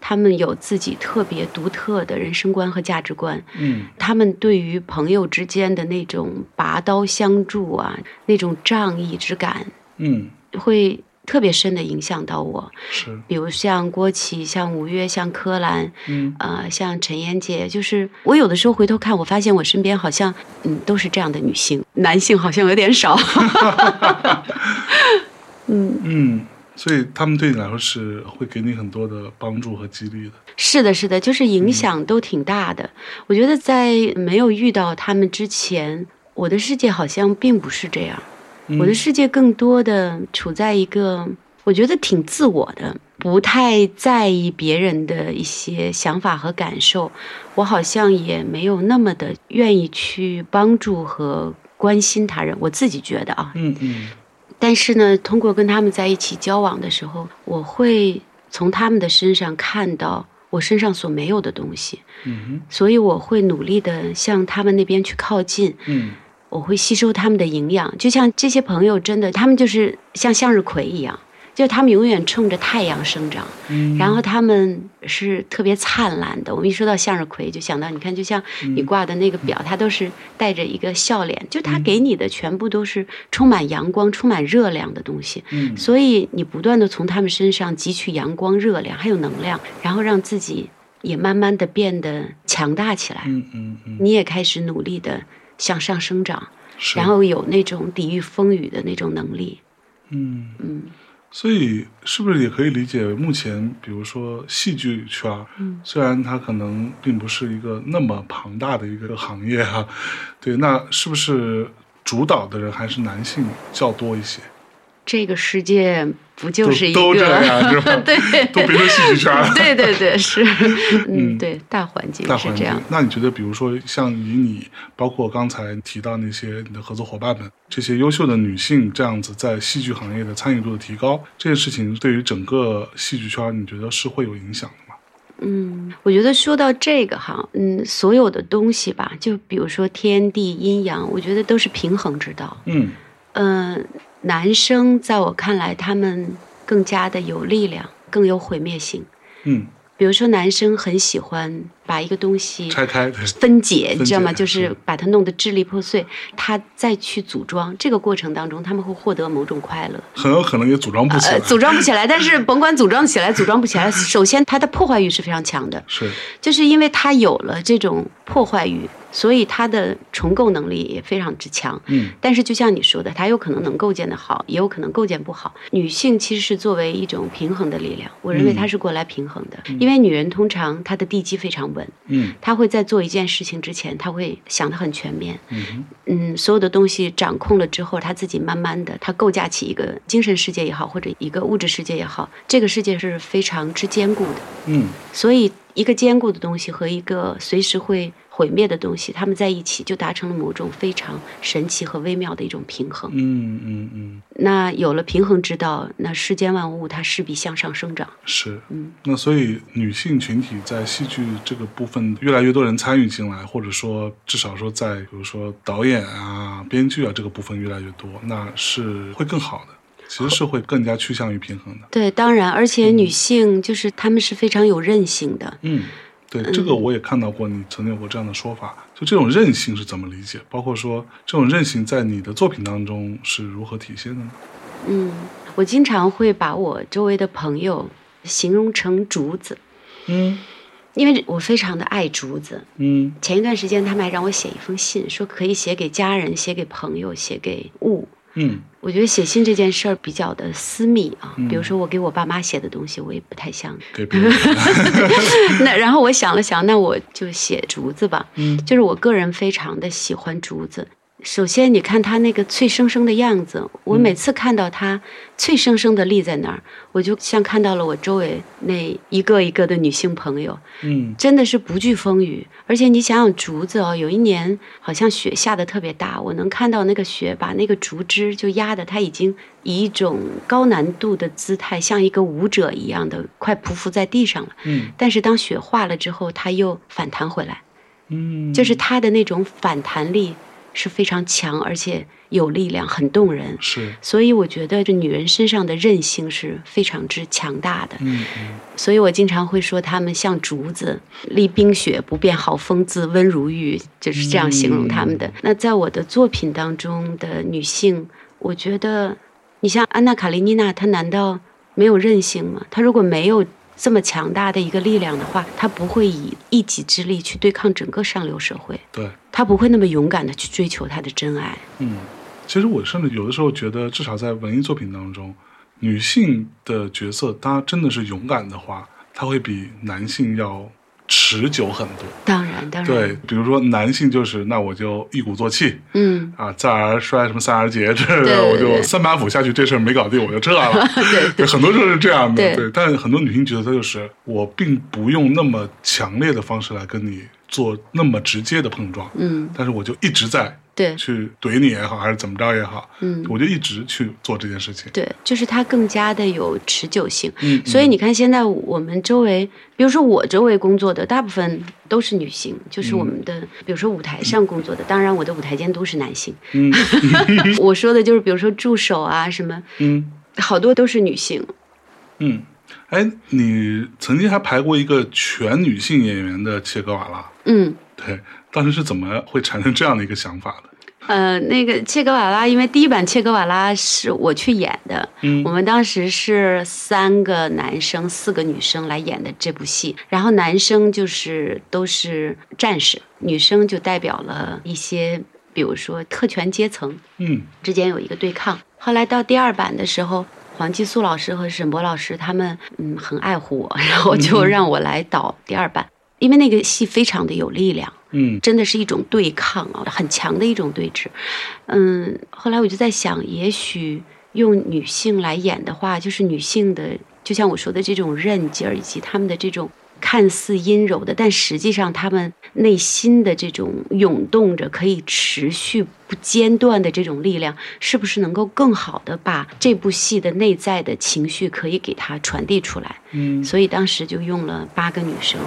她们有自己特别独特的人生观和价值观。嗯他们对于朋友之间的那种拔刀相助啊，那种仗义之感，嗯，会特别深的影响到我。是，比如像郭琦、像吴越、像柯蓝，嗯呃，像陈妍姐，就是我有的时候回头看，我发现我身边好像，嗯，都是这样的女性，男性好像有点少。嗯，嗯，所以他们对你来说是会给你很多的帮助和激励的。是的，是的，就是影响都挺大的。我觉得在没有遇到他们之前，我的世界好像并不是这样。我的世界更多的处在一个我觉得挺自我的，不太在意别人的一些想法和感受。我好像也没有那么的愿意去帮助和关心他人。我自己觉得啊，嗯嗯但是呢，通过跟他们在一起交往的时候，我会从他们的身上看到我身上所没有的东西，嗯所以我会努力的向他们那边去靠近。嗯我会吸收他们的营养，就像这些朋友，真的，他们就是像向日葵一样，就他们永远冲着太阳生长，嗯，然后他们是特别灿烂的。我们一说到向日葵，就想到你看，就像你挂的那个表，它都是带着一个笑脸，就它给你的全部都是充满阳光、充满热量的东西。嗯所以你不断的从他们身上汲取阳光、热量还有能量，然后让自己也慢慢的变得强大起来。嗯嗯嗯，你也开始努力的向上生长。然后有那种抵御风雨的那种能力。嗯嗯所以是不是也可以理解，目前比如说戏剧圈儿，嗯虽然它可能并不是一个那么庞大的一个行业哈、对，那是不是主导的人还是男性较多一些？这个世界不就是一个都这样是吧？对，都别说戏剧圈了，对对对，是，嗯嗯，对，大环境大环境是这样。。那你觉得，比如说像以你，包括刚才提到那些你的合作伙伴们，这些优秀的女性这样子在戏剧行业的参与度的提高，这件事情对于整个戏剧圈，你觉得是会有影响的吗？嗯，我觉得说到这个哈，嗯，所有的东西吧，就比如说天地阴阳，我觉得都是平衡之道。嗯嗯，男生在我看来，他们更加的有力量，更有毁灭性。嗯，比如说，男生很喜欢把一个东西拆开分解，你知道吗？就是是把它弄得支离破碎，他再去组装。这个过程当中，他们会获得某种快乐。很有可能也组装不起来。呃，组装不起来，但是甭管组装起来，组装不起来，首先它的破坏欲是非常强的，是，就是因为它有了这种破坏欲，所以它的重构能力也非常之强。嗯但是就像你说的，它有可能能构建的好，也有可能构建不好。女性其实是作为一种平衡的力量，我认为它是过来平衡的，因为女人通常她的地基非常稳，嗯。他会在做一件事情之前，他会想得很全面，嗯嗯，所有的东西掌控了之后，他自己慢慢的，他构架起一个精神世界也好，或者一个物质世界也好，这个世界是非常之坚固的。嗯。所以，一个坚固的东西和一个随时会毁灭的东西，他们在一起就达成了某种非常神奇和微妙的一种平衡。嗯嗯嗯，那有了平衡之道，那世间万物它势必向上生长。是。嗯那所以女性群体在戏剧这个部分越来越多人参与进来，或者说至少说在比如说导演啊、编剧啊这个部分越来越多，那是会更好的。其实是会更加趋向于平衡的。对，当然，而且女性就是她们是非常有韧性的。嗯，对，这个我也看到过，你曾经有过这样的说法。就这种韧性是怎么理解？包括说这种韧性在你的作品当中是如何体现的呢？嗯，我经常会把我周围的朋友形容成竹子。嗯因为我非常的爱竹子。嗯前一段时间他们还让我写一封信，说可以写给家人、写给朋友、写给物。嗯我觉得写信这件事儿比较的私密啊，嗯比如说我给我爸妈写的东西，我也不太想。给别人，那然后我想了想，那我就写竹子吧。嗯就是我个人非常的喜欢竹子。首先，你看它那个脆生生的样子，我每次看到它脆生生的立在那儿，我就像看到了我周围那一个一个的女性朋友，嗯真的是不惧风雨。而且你想想竹子哦，有一年好像雪下的特别大，我能看到那个雪把那个竹枝就压的它已经以一种高难度的姿态，像一个舞者一样的快匍匐在地上了。嗯但是当雪化了之后，它又反弹回来，嗯，就是它的那种反弹力是非常强，而且有力量，很动人。是，所以我觉得这女人身上的韧性是非常之强大的。嗯嗯所以我经常会说她们像竹子，立冰雪不变好风姿，温如玉，就是这样形容她们的。那在我的作品当中的女性，我觉得你像安娜·卡列尼娜，她难道没有韧性吗？她如果没有这么强大的一个力量的话，他不会以一己之力去对抗整个上流社会，对，他不会那么勇敢的去追求他的真爱。嗯，其实我甚至有的时候觉得，至少在文艺作品当中，女性的角色，她真的是勇敢的话，她会比男性要持久很多。当然，当然，对，比如说男性就是那我就一鼓作气嗯，啊，再而衰什么三而竭之类的，对对我就三板斧下去，这事儿没搞定我就撤了。对对，很多时候是这样的。对但很多女性觉得她就是我并不用那么强烈的方式来跟你做那么直接的碰撞，嗯，但是我就一直在对，去怼你也好，还是怎么着也好，嗯。我就一直去做这件事情。对，就是它更加的有持久性。嗯，所以你看，现在我们周围，比如说我周围工作的大部分都是女性，就是我们的，比如说舞台上工作的，当然我的舞台监督是男性。嗯 我说的就是，比如说助手啊什么，嗯好多都是女性。嗯，哎，你曾经还排过一个全女性演员的切格瓦拉，嗯，对，当时是怎么会产生这样的一个想法的？呃，那个切格瓦拉，因为第一版切格瓦拉是我去演的，嗯我们当时是三个男生、四个女生来演的这部戏，然后男生就是都是战士，女生就代表了一些，比如说特权阶层嗯之间有一个对抗。后来到第二版的时候，黄继素老师和沈博老师他们嗯很爱护我，然后就让我来导第二版，因为那个戏非常的有力量。嗯真的是一种对抗啊，很强的一种对峙。嗯，后来我就在想，也许用女性来演的话，就是女性的，就像我说的这种韧劲儿，以及她们的这种看似阴柔的，但实际上她们内心的这种涌动着、可以持续不间断的这种力量，是不是能够更好的把这部戏的内在的情绪可以给它传递出来？嗯，所以当时就用了八个女生。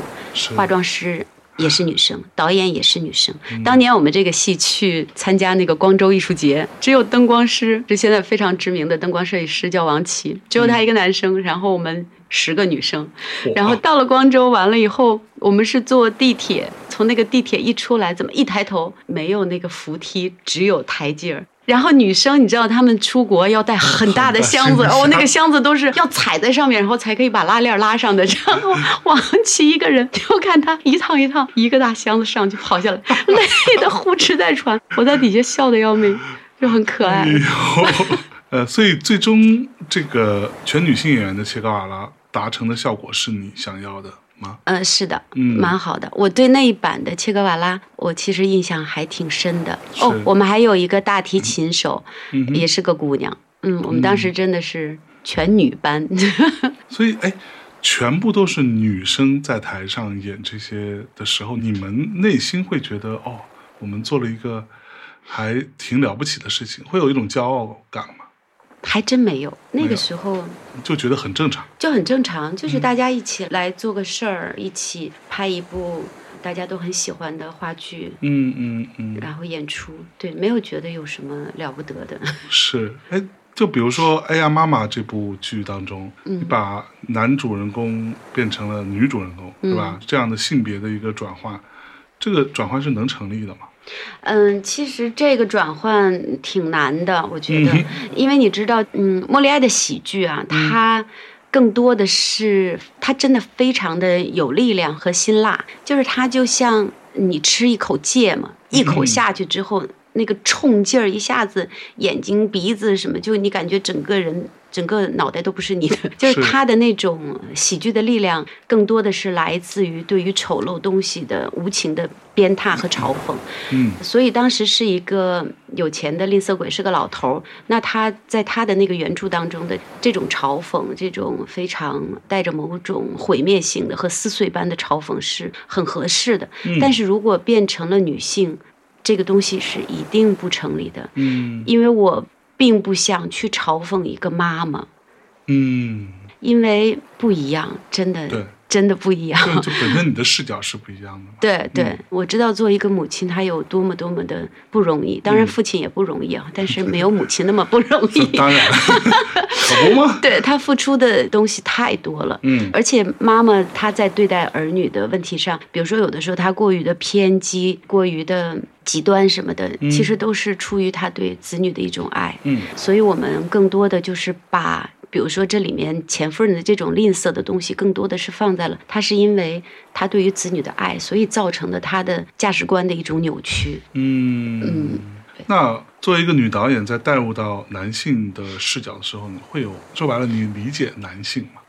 化妆师也是女生，导演也是女生。嗯当年我们这个戏去参加那个光州艺术节，只有灯光师，是现在非常知名的灯光设计师叫王琦，只有他一个男生，然后我们十个女生。然后到了光州完了以后，我们是坐地铁，从那个地铁一出来，怎么一抬头没有那个扶梯，只有台阶儿。然后女生，你知道她们出国要带很大的 箱子，哦，那个箱子都是要踩在上面，然后才可以把拉链拉上的。然后王琦一个人，就看他一趟一趟一个大箱子上去跑下来，累得呼哧带喘，我在底下笑得要命，就很可爱哎。呦，呃，所以最终这个全女性演员的切格瓦拉达成的效果是你想要的吗？嗯、是的，嗯蛮好的。我对那一版的切格瓦拉，我其实印象还挺深的。哦，我们还有一个大提琴手，嗯也是个姑娘。嗯，我们当时真的是全女班。所以，哎，全部都是女生在台上演这些的时候，你们内心会觉得，哦，我们做了一个还挺了不起的事情，会有一种骄傲感吗？还真没有，那个时候就觉得很正常。就很正常，嗯就是大家一起来做个事儿，一起拍一部大家都很喜欢的话剧，嗯嗯嗯，然后演出。对，没有觉得有什么了不得的。是，哎，就比如说《哎呀妈妈》这部剧当中，嗯你把男主人公变成了女主人公，嗯对吧？这样的性别的一个转换，这个转换是能成立的吗？嗯，其实这个转换挺难的，我觉得，嗯因为你知道，嗯，莫里埃的喜剧啊，它更多的是它真的非常的有力量和辛辣，就是它就像你吃一口芥末，一口下去之后，那个冲劲儿一下子眼睛、鼻子什么，就你感觉整个人。整个脑袋都不是你的，就是他的那种喜剧的力量，更多的是来自于对于丑陋东西的无情的鞭挞和嘲讽。嗯，所以当时是一个有钱的吝啬鬼，是个老头儿。那他在他的那个原著当中的这种嘲讽，这种非常带着某种毁灭性的和撕碎般的嘲讽是很合适的。但是如果变成了女性，这个东西是一定不成立的。嗯，因为我。并不想去嘲讽一个妈妈，嗯，因为不一样，真的，对，真的不一样。就本身你的视角是不一样的。对对，我知道做一个母亲，她有多么多么的不容易。当然，父亲也不容易啊，但是没有母亲那么不容易。当然，可不吗？对他付出的东西太多了。嗯，而且妈妈她在对待儿女的问题上，比如说有的时候她过于的偏激，过于的。极端什么的，其实都是出于他对子女的一种爱。嗯，所以我们更多的就是把，比如说这里面钱夫人的这种吝啬的东西，更多的是放在了她是因为她对于子女的爱，所以造成的她的价值观的一种扭曲。嗯嗯。那作为一个女导演，在带入到男性的视角的时候，你会有说白了，你理解男性吗？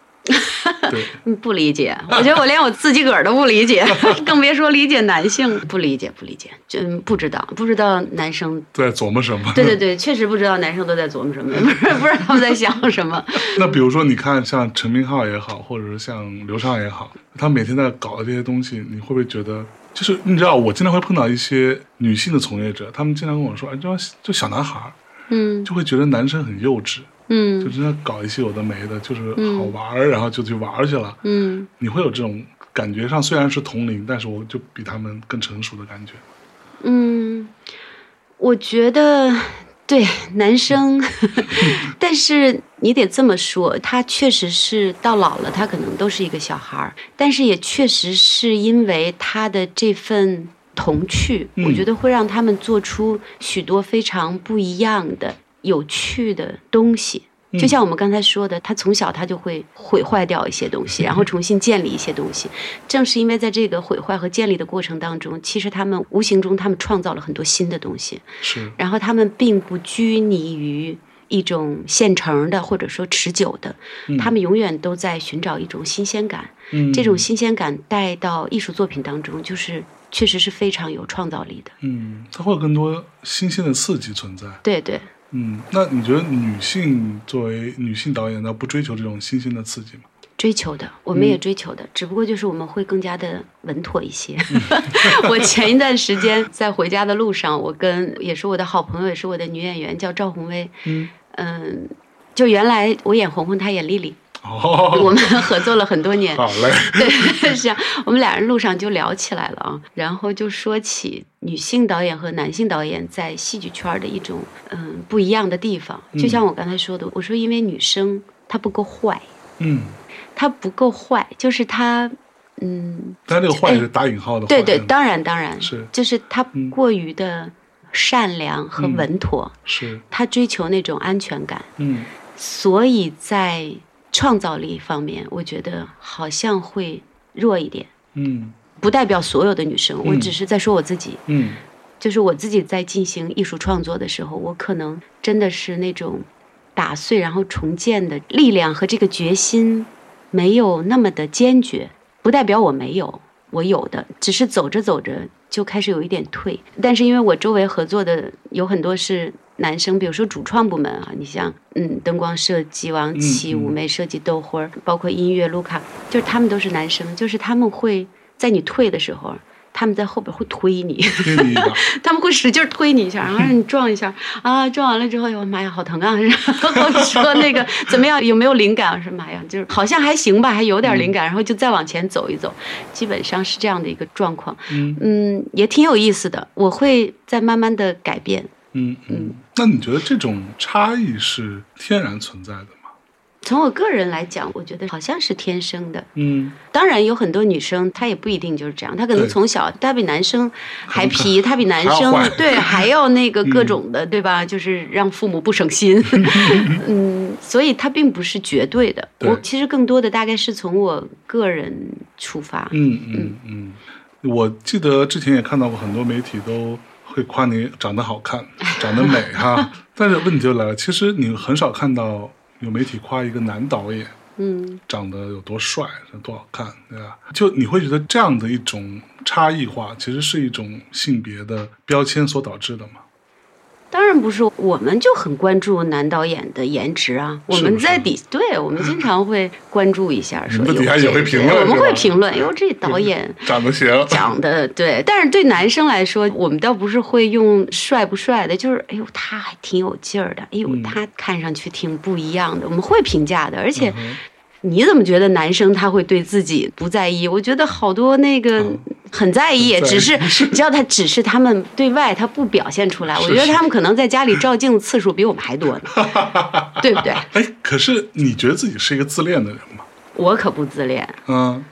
对，不理解。我觉得我连我自己个儿都不理解，更别说理解男性。不理解，不理解，真不知道，不知道男生在琢磨什么。对对对，确实不知道男生都在琢磨什么，不 是不知道他们在想什么。那比如说，你看像陈明昊也好，或者是像刘畅也好，他每天在搞的这些东西，你会不会觉得，就是你知道，我经常会碰到一些女性的从业者，他们经常跟我说，哎，就就小男孩，嗯，就会觉得男生很幼稚。嗯，就真的搞一些有的没的，就是好玩儿，然后就去玩去了。嗯，你会有这种感觉上虽然是同龄，但是我就比他们更成熟的感觉。嗯，我觉得对男生，但是你得这么说，他确实是到老了，他可能都是一个小孩儿，但是也确实是因为他的这份童趣，我觉得会让他们做出许多非常不一样的。有趣的东西，就像我们刚才说的，他从小他就会毁坏掉一些东西，然后重新建立一些东西。正是因为在这个毁坏和建立的过程当中，其实他们无形中他们创造了很多新的东西。是，然后他们并不拘泥于一种现成的或者说持久的，他们永远都在寻找一种新鲜感。嗯，这种新鲜感带到艺术作品当中，就是确实是非常有创造力的。嗯，它会有更多新鲜的刺激存在。对对。嗯，那你觉得女性作为女性导演，那不追求这种新鲜的刺激吗？追求的，我们也追求的，只不过就是我们会更加的稳妥一些。我前一段时间在回家的路上，我跟也是我的好朋友，也是我的女演员，叫赵红薇。嗯嗯，就原来我演红红，她演丽丽。哦，我们合作了很多年。好嘞。对，是啊，我们俩人路上就聊起来了啊，然后就说起女性导演和男性导演在戏剧圈的一种嗯不一样的地方。就像我刚才说的，我说因为女生她不够坏，嗯，她不够坏，就是她嗯。但这个坏是打引号的。对对，当然当然是，就是她过于的善良和稳妥，是她追求那种安全感，嗯，所以在。创造力方面，我觉得好像会弱一点。嗯，不代表所有的女生，我只是在说我自己。嗯，就是我自己在进行艺术创作的时候，我可能真的是那种打碎然后重建的力量和这个决心没有那么的坚决。不代表我没有，我有的，只是走着走着就开始有一点退。但是因为我周围合作的有很多是。男生，比如说主创部门啊，你像嗯，灯光设计王琦、舞美设计豆花儿，包括音乐卢卡，就是他们都是男生，就是他们会在你退的时候，他们在后边会推你，他们会使劲推你一下，然后让你撞一下啊，撞完了之后，哟妈呀，好疼啊！然后说那个怎么样，有没有灵感？我说妈呀，就是好像还行吧，还有点灵感，然后就再往前走一走，基本上是这样的一个状况。嗯，也挺有意思的，我会在慢慢的改变。嗯嗯，那你觉得这种差异是天然存在的吗？从我个人来讲，我觉得好像是天生的。嗯，当然有很多女生，她也不一定就是这样，她可能从小她比男生还皮，她比男生还对还要那个各种的，对吧？就是让父母不省心。嗯，所以她并不是绝对的。对我其实更多的大概是从我个人出发。嗯嗯嗯，我记得之前也看到过很多媒体都会夸你长得好看，长得美哈。但是问题就来了，其实你很少看到有媒体夸一个男导演嗯，长得有多帅、多好看，对吧？就你会觉得这样的一种差异化，其实是一种性别的标签所导致的嘛？当然不是，我们就很关注男导演的颜值啊。我们在底，对我们经常会关注一下，说 底下也这会评论我们会评论，哟，这导演。长得行，长得对，但是对男生来说，我们倒不是会用帅不帅的，就是哎呦，他还挺有劲儿的，哎呦，嗯他看上去挺不一样的，我们会评价的。而且你怎么觉得男生他会对自己不在意？我觉得好多那个嗯很在意，只是你知道，他只是他们对外他不表现出来。我觉得他们可能在家里照镜子次数比我们还多呢，对不对？哎，可是你觉得自己是一个自恋的人吗？我可不自恋，嗯，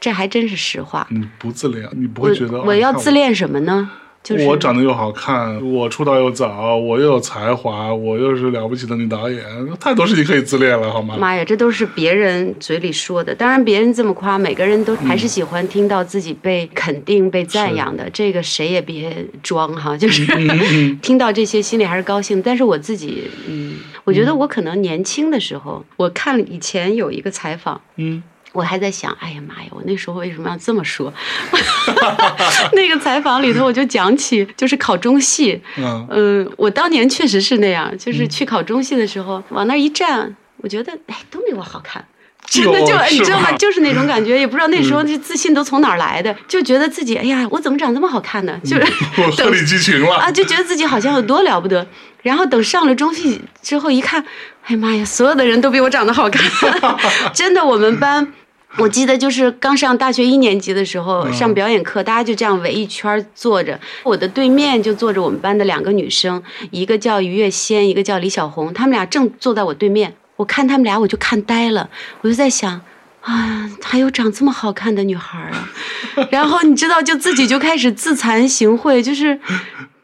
这还真是实话。你不自恋，你不会觉得我要啊自恋什么呢？就是我长得又好看，我出道又早，我又有才华，我又是了不起的女导演，太多事情可以自恋了，好吗？妈呀，这都是别人嘴里说的。当然，别人这么夸，每个人都还是喜欢听到自己被肯定、被赞扬的。这个谁也别装哈，就是嗯 听到这些心里还是高兴。但是我自己，嗯，我觉得我可能年轻的时候，我看以前有一个采访，嗯，我还在想，哎呀妈呀，我那时候为什么要这么说？那个采访里头，我就讲起就是考中戏，嗯嗯，我当年确实是那样，就是去考中戏的时候，往那儿一站，我觉得哎都没我好看。真的就哟你知道吗？就是那种感觉，也不知道那时候那自信都从哪儿来的，就觉得自己哎呀，我怎么长这么好看呢？就是我 鹤立鸡群了啊，就觉得自己好像有多了不得。然后等上了中戏之后一看，哎呀妈呀，所有的人都比我长得好看，真的，我们班。我记得就是刚上大学一年级的时候，嗯上表演课，大家就这样围一圈坐着。我的对面就坐着我们班的两个女生，一个叫于月仙，一个叫李小红，她们俩正坐在我对面。我看她们俩，我就看呆了，我就在想，啊，还有长这么好看的女孩儿啊！然后你知道，就自己就开始自惭形秽，就是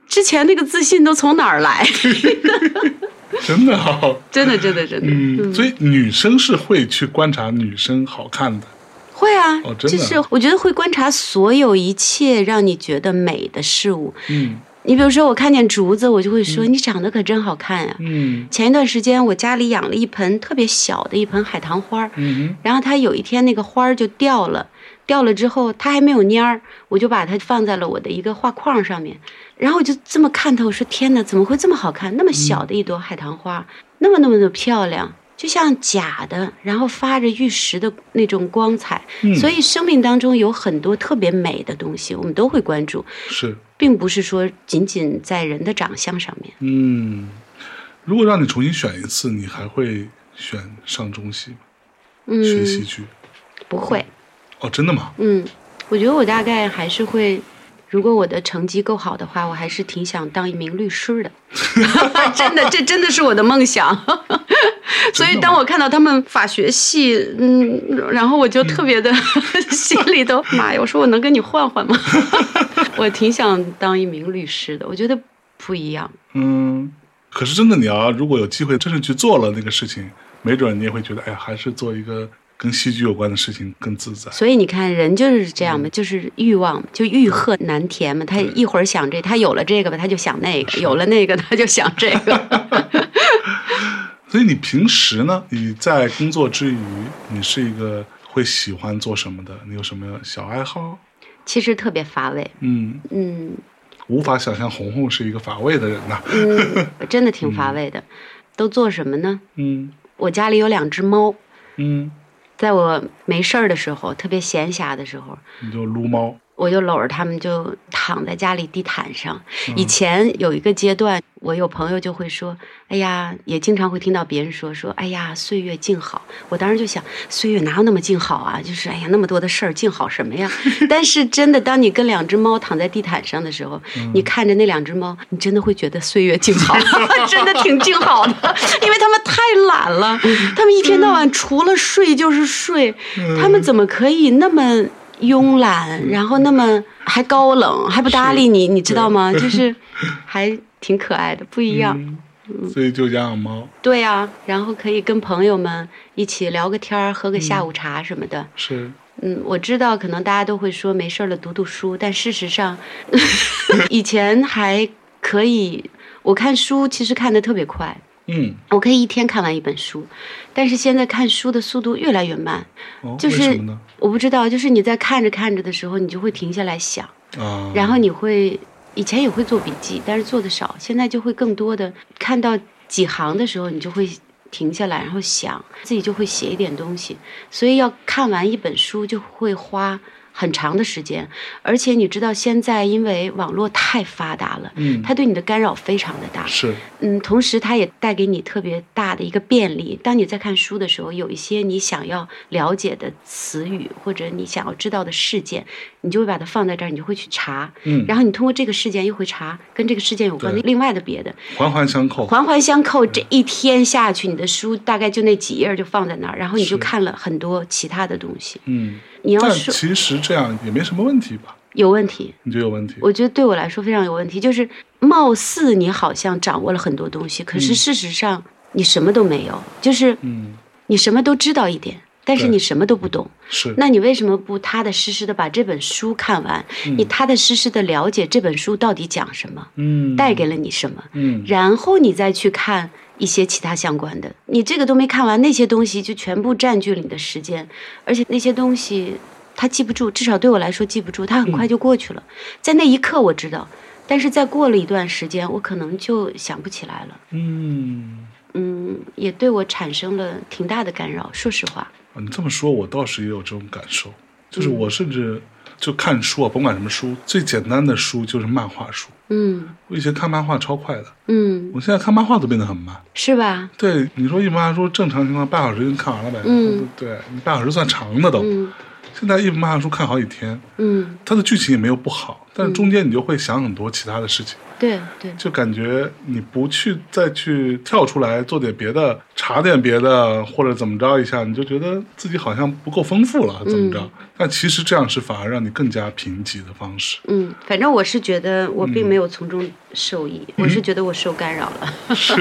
之前那个自信都从哪儿来？真的好。真的，真的，真的，嗯，所以女生是会去观察女生好看的，会啊，哦真的就是我觉得会观察所有一切让你觉得美的事物。嗯。你比如说，我看见竹子，我就会说、你长得可真好看呀、嗯。前一段时间，我家里养了一盆特别小的一盆海棠花儿，嗯然后它有一天那个花儿就掉了，掉了之后它还没有蔫儿，我就把它放在了我的一个画框上面，然后我就这么看它，我说天哪，怎么会这么好看？那么小的一朵海棠花，那么那么的漂亮。就像假的，然后发着玉石的那种光彩，嗯所以生命当中有很多特别美的东西，我们都会关注，是并不是说仅仅在人的长相上面。嗯。如果让你重新选一次，你还会选上中戏吗？学戏嗯，剧？不会，哦，真的吗？嗯，我觉得我大概还是会，如果我的成绩够好的话，我还是挺想当一名律师的。真的，这真的是我的梦想。所以当我看到他们法学系，嗯，然后我就特别的、心里头，妈呀！我说我能跟你换换吗？我挺想当一名律师的，我觉得不一样。嗯。可是真的，你要如果有机会真正去做了那个事情，没准你也会觉得，哎呀，还是做一个跟戏剧有关的事情更自在。所以你看，人就是这样嘛，就是欲望，就欲壑难填嘛。他一会儿想这，他有了这个吧，他就想那个；有了那个，他就想这个。所以你平时呢？你在工作之余，你是一个会喜欢做什么的？你有什么小爱好？其实特别乏味，嗯，嗯无法想象红红是一个乏味的人呐。嗯，真的挺乏味的。都做什么呢？嗯我家里有两只猫，嗯，在我没事儿的时候，特别闲暇的时候，你就撸猫。我就搂着他们就躺在家里地毯上。以前有一个阶段，我有朋友就会说：“哎呀，也经常会听到别人说说，哎呀，岁月静好。”我当时就想，岁月哪有那么静好啊？就是哎呀，那么多的事儿，静好什么呀？但是真的，当你跟两只猫躺在地毯上的时候，你看着那两只猫，你真的会觉得岁月静好，真的挺静好的，因为他们太懒了，他们一天到晚除了睡就是睡，他们怎么可以那么？慵懒，然后那么还高冷，还不搭理你，你知道吗？就是还挺可爱的，不一样。所以就养猫。对呀，然后可以跟朋友们一起聊个天儿，喝个下午茶什么的。是。嗯，我知道，可能大家都会说没事了读读书，但事实上，以前还可以。我看书其实看的特别快。嗯，我可以一天看完一本书，但是现在看书的速度越来越慢。哦，就是我不知道，就是你在看着看着的时候，你就会停下来想，然后你会以前也会做笔记，但是做的少，现在就会更多的看到几行的时候，你就会停下来，然后想自己就会写一点东西，所以要看完一本书就会花。很长的时间，而且你知道，现在因为网络太发达了，嗯，它对你的干扰非常的大，是，嗯，同时它也带给你特别大的一个便利。当你在看书的时候，有一些你想要了解的词语或者你想要知道的事件，你就会把它放在这儿，你就会去查，嗯，然后你通过这个事件又会查跟这个事件有关的另外的别的，环环相扣，环环相扣。这一天下去，你的书大概就那几页就放在那儿，然后你就看了很多其他的东西，嗯。你要说，其实这样也没什么问题吧？有问题，你觉得有问题？我觉得对我来说非常有问题。就是貌似你好像掌握了很多东西，可是事实上你什么都没有。就是，嗯，你什么都知道一点，但是你什么都不懂。是，那你为什么不踏踏实实的把这本书看完？你踏踏实实的了解这本书到底讲什么？嗯，带给了你什么？嗯，然后你再去看一些其他相关的。你这个都没看完，那些东西就全部占据了你的时间，而且那些东西。他记不住，至少对我来说记不住。他很快就过去了，在那一刻我知道，但是再过了一段时间，我可能就想不起来了。嗯嗯，也对我产生了挺大的干扰。说实话，你这么说，我倒是也有这种感受。就是我甚至就看书啊，甭管什么书，最简单的书就是漫画书。嗯，我以前看漫画超快的。嗯，我现在看漫画都变得很慢，是吧？对，你说一本漫画书正常情况半小时就看完了呗。嗯，对你半小时算长的都。嗯。现在一本漫画书看好几天，嗯，它的剧情也没有不好，但是中间你就会想很多其他的事情，对对，就感觉你不去再去跳出来做点别的，查点别的或者怎么着一下，你就觉得自己好像不够丰富了，怎么着？但其实这样是反而让你更加贫瘠的方式。嗯，反正我是觉得我并没有从中受益，我是觉得我受干扰了。是，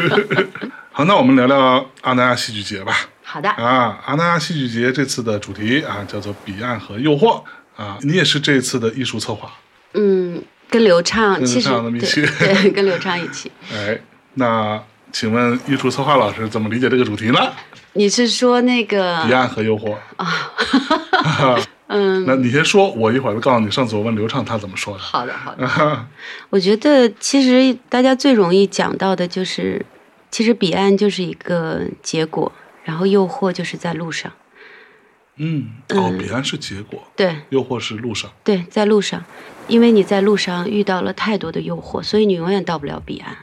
好，那我们聊聊阿那亚戏剧节吧。好的啊，阿那亚戏剧节这次的主题啊叫做“彼岸和诱惑”啊，你也是这一次的艺术策划。嗯，跟刘畅，其实对对，跟刘畅一起。哎，那请问艺术策划老师怎么理解这个主题呢？你是说那个“彼岸和诱惑”啊？嗯，那你先说，我一会儿告诉你。上次我问刘畅，他怎么说的？好的，好的。我觉得其实大家最容易讲到的就是，其实彼岸就是一个结果。然后诱惑就是在路上，嗯，哦，彼岸是结果，对，诱惑是路上，对，在路上，因为你在路上遇到了太多的诱惑，所以你永远到不了彼岸。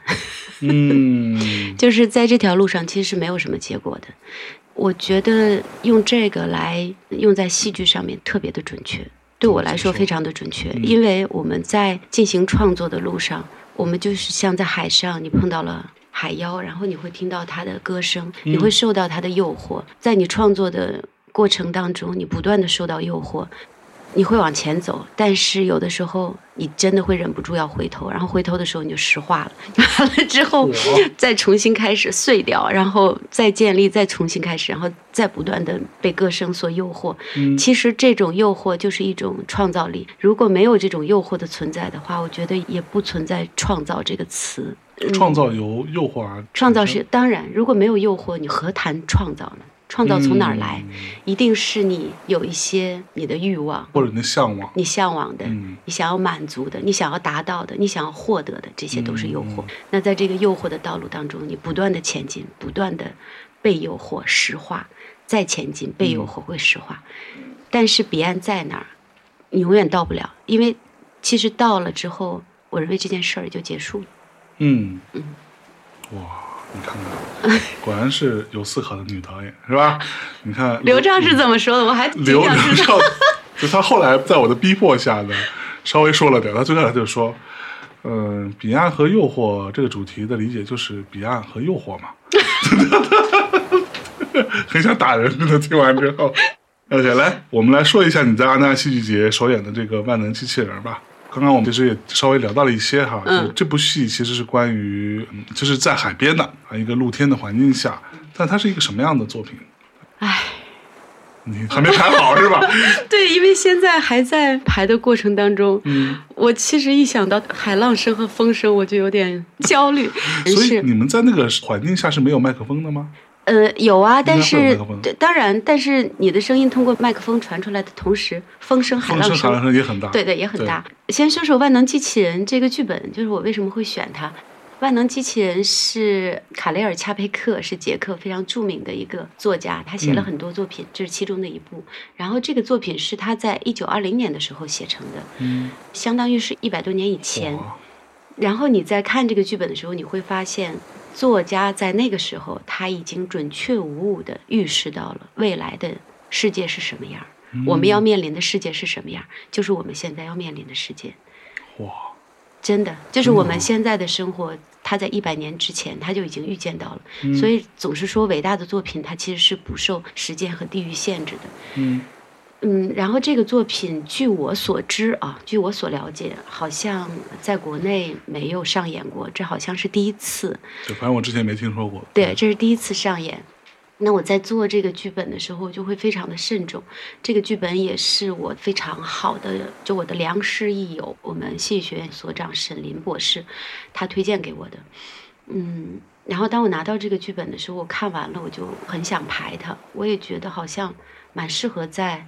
嗯，就是在这条路上其实是没有什么结果的。我觉得用这个来用在戏剧上面特别的准确，对我来说非常的准确，因为我们在进行创作的路上，我们就是像在海上，你碰到了。海妖，然后你会听到他的歌声，你会受到他的诱惑，在你创作的过程当中，你不断的受到诱惑，你会往前走，但是有的时候你真的会忍不住要回头，然后回头的时候你就石化了，完了之后再重新开始碎掉，然后再建立，再重新开始，然后再不断的被歌声所诱惑。其实这种诱惑就是一种创造力，如果没有这种诱惑的存在的话，我觉得也不存在创造这个词。创造由诱惑而创造是当然，如果没有诱惑，你何谈创造呢？创造从哪儿来？一定是你有一些你的欲望，或者你的向往，你向往的，你想要满足的，你想要达到的，你想要获得的，这些都是诱惑。那在这个诱惑的道路当中，你不断的前进，不断的被诱惑石化，再前进，被诱惑会石化。但是彼岸在哪儿？你永远到不了，因为其实到了之后，我认为这件事儿也就结束了。嗯嗯哇，你看看，果然是有思考的女导演，是吧？你看 刘畅是怎么说的？我还挺刘。刘畅，就他后来在我的逼迫下呢，稍微说了点。他最开始就说，嗯、彼岸和诱惑这个主题的理解就是彼岸和诱惑嘛，很想打人。真的听完之后，OK，来，我们来说一下你在阿那亚戏剧节首演的这个万能机器人吧。刚刚我们其实也稍微聊到了一些哈，嗯就这部戏其实是关于，嗯就是在海边的啊一个露天的环境下，但它是一个什么样的作品？唉，你还没排好是吧？对，因为现在还在排的过程当中，嗯，我其实一想到海浪声和风声，我就有点焦虑。所以你们在那个环境下是没有麦克风的吗？呃，有啊，但是当然，但是你的声音通过麦克风传出来的同时，风声、海浪风声、海浪声也很大。对对，也很大。先说说《万能机器人》这个剧本，就是我为什么会选它。《万能机器人》是卡雷尔·恰佩克，是捷克非常著名的一个作家，他写了嗯很多作品，这是其中的一部。然后这个作品是他在一九二零年的时候写成的，嗯，相当于是一百多年以前。哇然后你在看这个剧本的时候，你会发现，作家在那个时候他已经准确无误地预示到了未来的世界是什么样儿，我们要面临的世界是什么样儿，就是我们现在要面临的世界。哇，真的，就是我们现在的生活，他在一百年之前他就已经预见到了。嗯所以总是说伟大的作品，它其实是不受时间和地域限制的。嗯嗯，然后这个作品，据我所知啊，据我所了解，好像在国内没有上演过，这好像是第一次。对，反正我之前没听说过。对，这是第一次上演。那我在做这个剧本的时候，就会非常的慎重。这个剧本也是我非常好的，就我的良师益友，我们戏剧学院所长沈林博士，他推荐给我的。嗯，然后当我拿到这个剧本的时候，我看完了，我就很想排它。我也觉得好像蛮适合在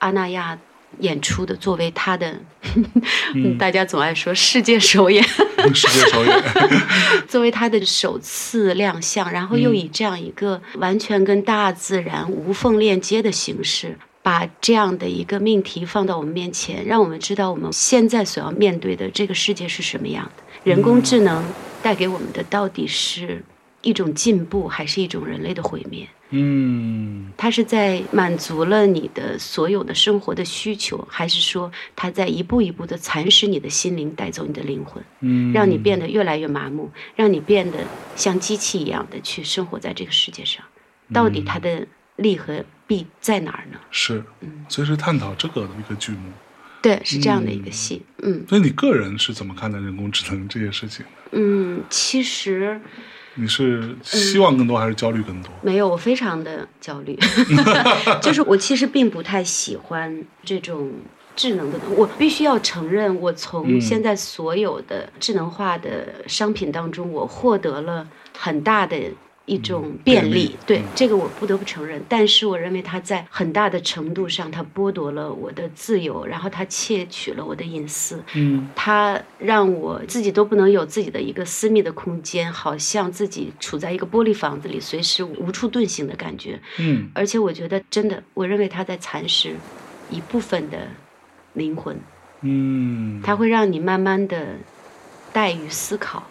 阿那亚演出的，作为他的，嗯、大家总爱说世界首演。世界首演。作为他的首次亮相，然后又以这样一个完全跟大自然无缝链接的形式，把这样的一个命题放到我们面前，让我们知道我们现在所要面对的这个世界是什么样的。人工智能带给我们的到底是一种进步，还是一种人类的毁灭？嗯它是在满足了你的所有的生活的需求，还是说它在一步一步的蚕食你的心灵，带走你的灵魂？嗯，让你变得越来越麻木，让你变得像机器一样的去生活在这个世界上。到底它的利和弊在哪儿呢？是，嗯所以是探讨这个的一个剧目。对，是这样的一个戏。嗯所以你个人是怎么看待人工智能这件事情的？嗯，其实你是希望更多还是焦虑更多？没有，我非常的焦虑，就是我其实并不太喜欢这种。智能的东，我必须要承认，我从嗯现在所有的智能化的商品当中，我获得了很大的一种便利。对嗯，这个我不得不承认。但是我认为它在很大的程度上，它剥夺了我的自由，然后它窃取了我的隐私。嗯它让我自己都不能有自己的一个私密的空间，好像自己处在一个玻璃房子里，随时无处遁形的感觉。嗯而且我觉得，真的，我认为它在蚕食一部分的灵魂，嗯，它会让你慢慢的怠于思考。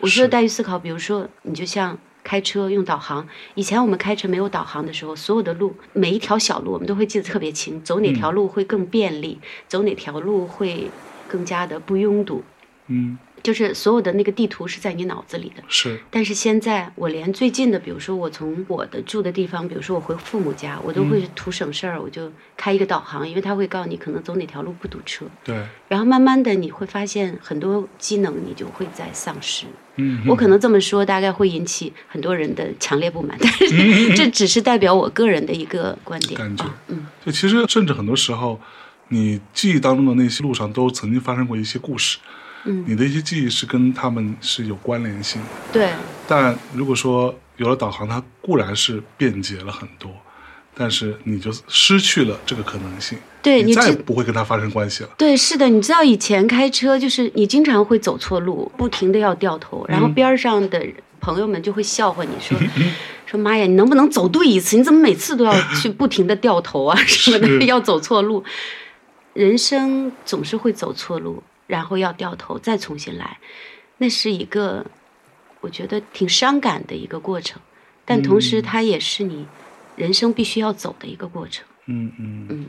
我说的怠于思考，比如说，你就像开车用导航，以前我们开车没有导航的时候，所有的路每一条小路我们都会记得特别清，走哪条路会更便利，走哪条路会更加的不拥堵。嗯就是所有的那个地图是在你脑子里的。是但是现在我连最近的，比如说我从我的住的地方，比如说我回父母家，我都会图省事儿，我就开一个导航，因为它会告诉你可能走哪条路不堵车。对，然后慢慢的你会发现很多机能你就会在丧失。嗯我可能这么说，大概会引起很多人的强烈不满，但是这只是代表我个人的一个观点感觉啊。嗯，就其实甚至很多时候，你记忆当中的那些路上都曾经发生过一些故事，嗯你的一些记忆是跟他们是有关联性的。对，但如果说有了导航，它固然是便捷了很多，但是你就失去了这个可能性，对你再也不会跟他发生关系了。对，是的，你知道以前开车就是你经常会走错路，不停的要掉头，然后边儿上的朋友们就会笑话你说。说妈呀，你能不能走对一次？你怎么每次都要去不停的掉头啊什么的，要走错路？人生总是会走错路，然后要掉头再重新来，那是一个我觉得挺伤感的一个过程，但同时它也是你人生必须要走的一个过程。嗯嗯嗯，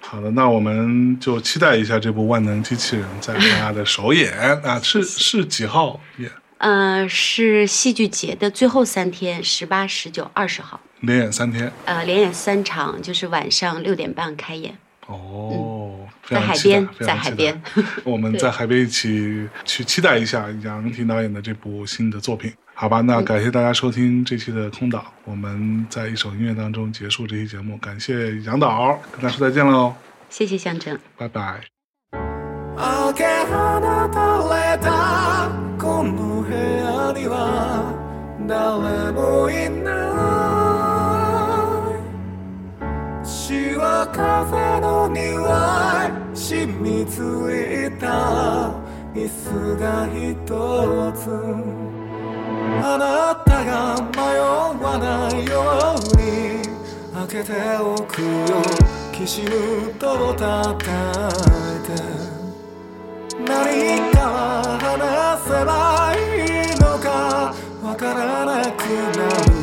好的，那我们就期待一下这部《万能机器人》在大家的首演啊，是 是几号演？呃，是戏剧节的最后三天，十八、十九、二十号，连演三天。呃，连演三场，就是晚上六点半开演。哦，非在海边，在海边。我们在海边一起去期待一下杨婷导演的这部新的作品，好吧？那感谢大家收听这期的空岛，我们在一首音乐当中结束这期节目，感谢杨导，跟大家说再见喽，谢谢象征。拜拜。風の匂い染みついた椅子が一つ。あなたが迷わないように開けておくよ。きしむと叩いて。何から話せばいいのかわからなくなる。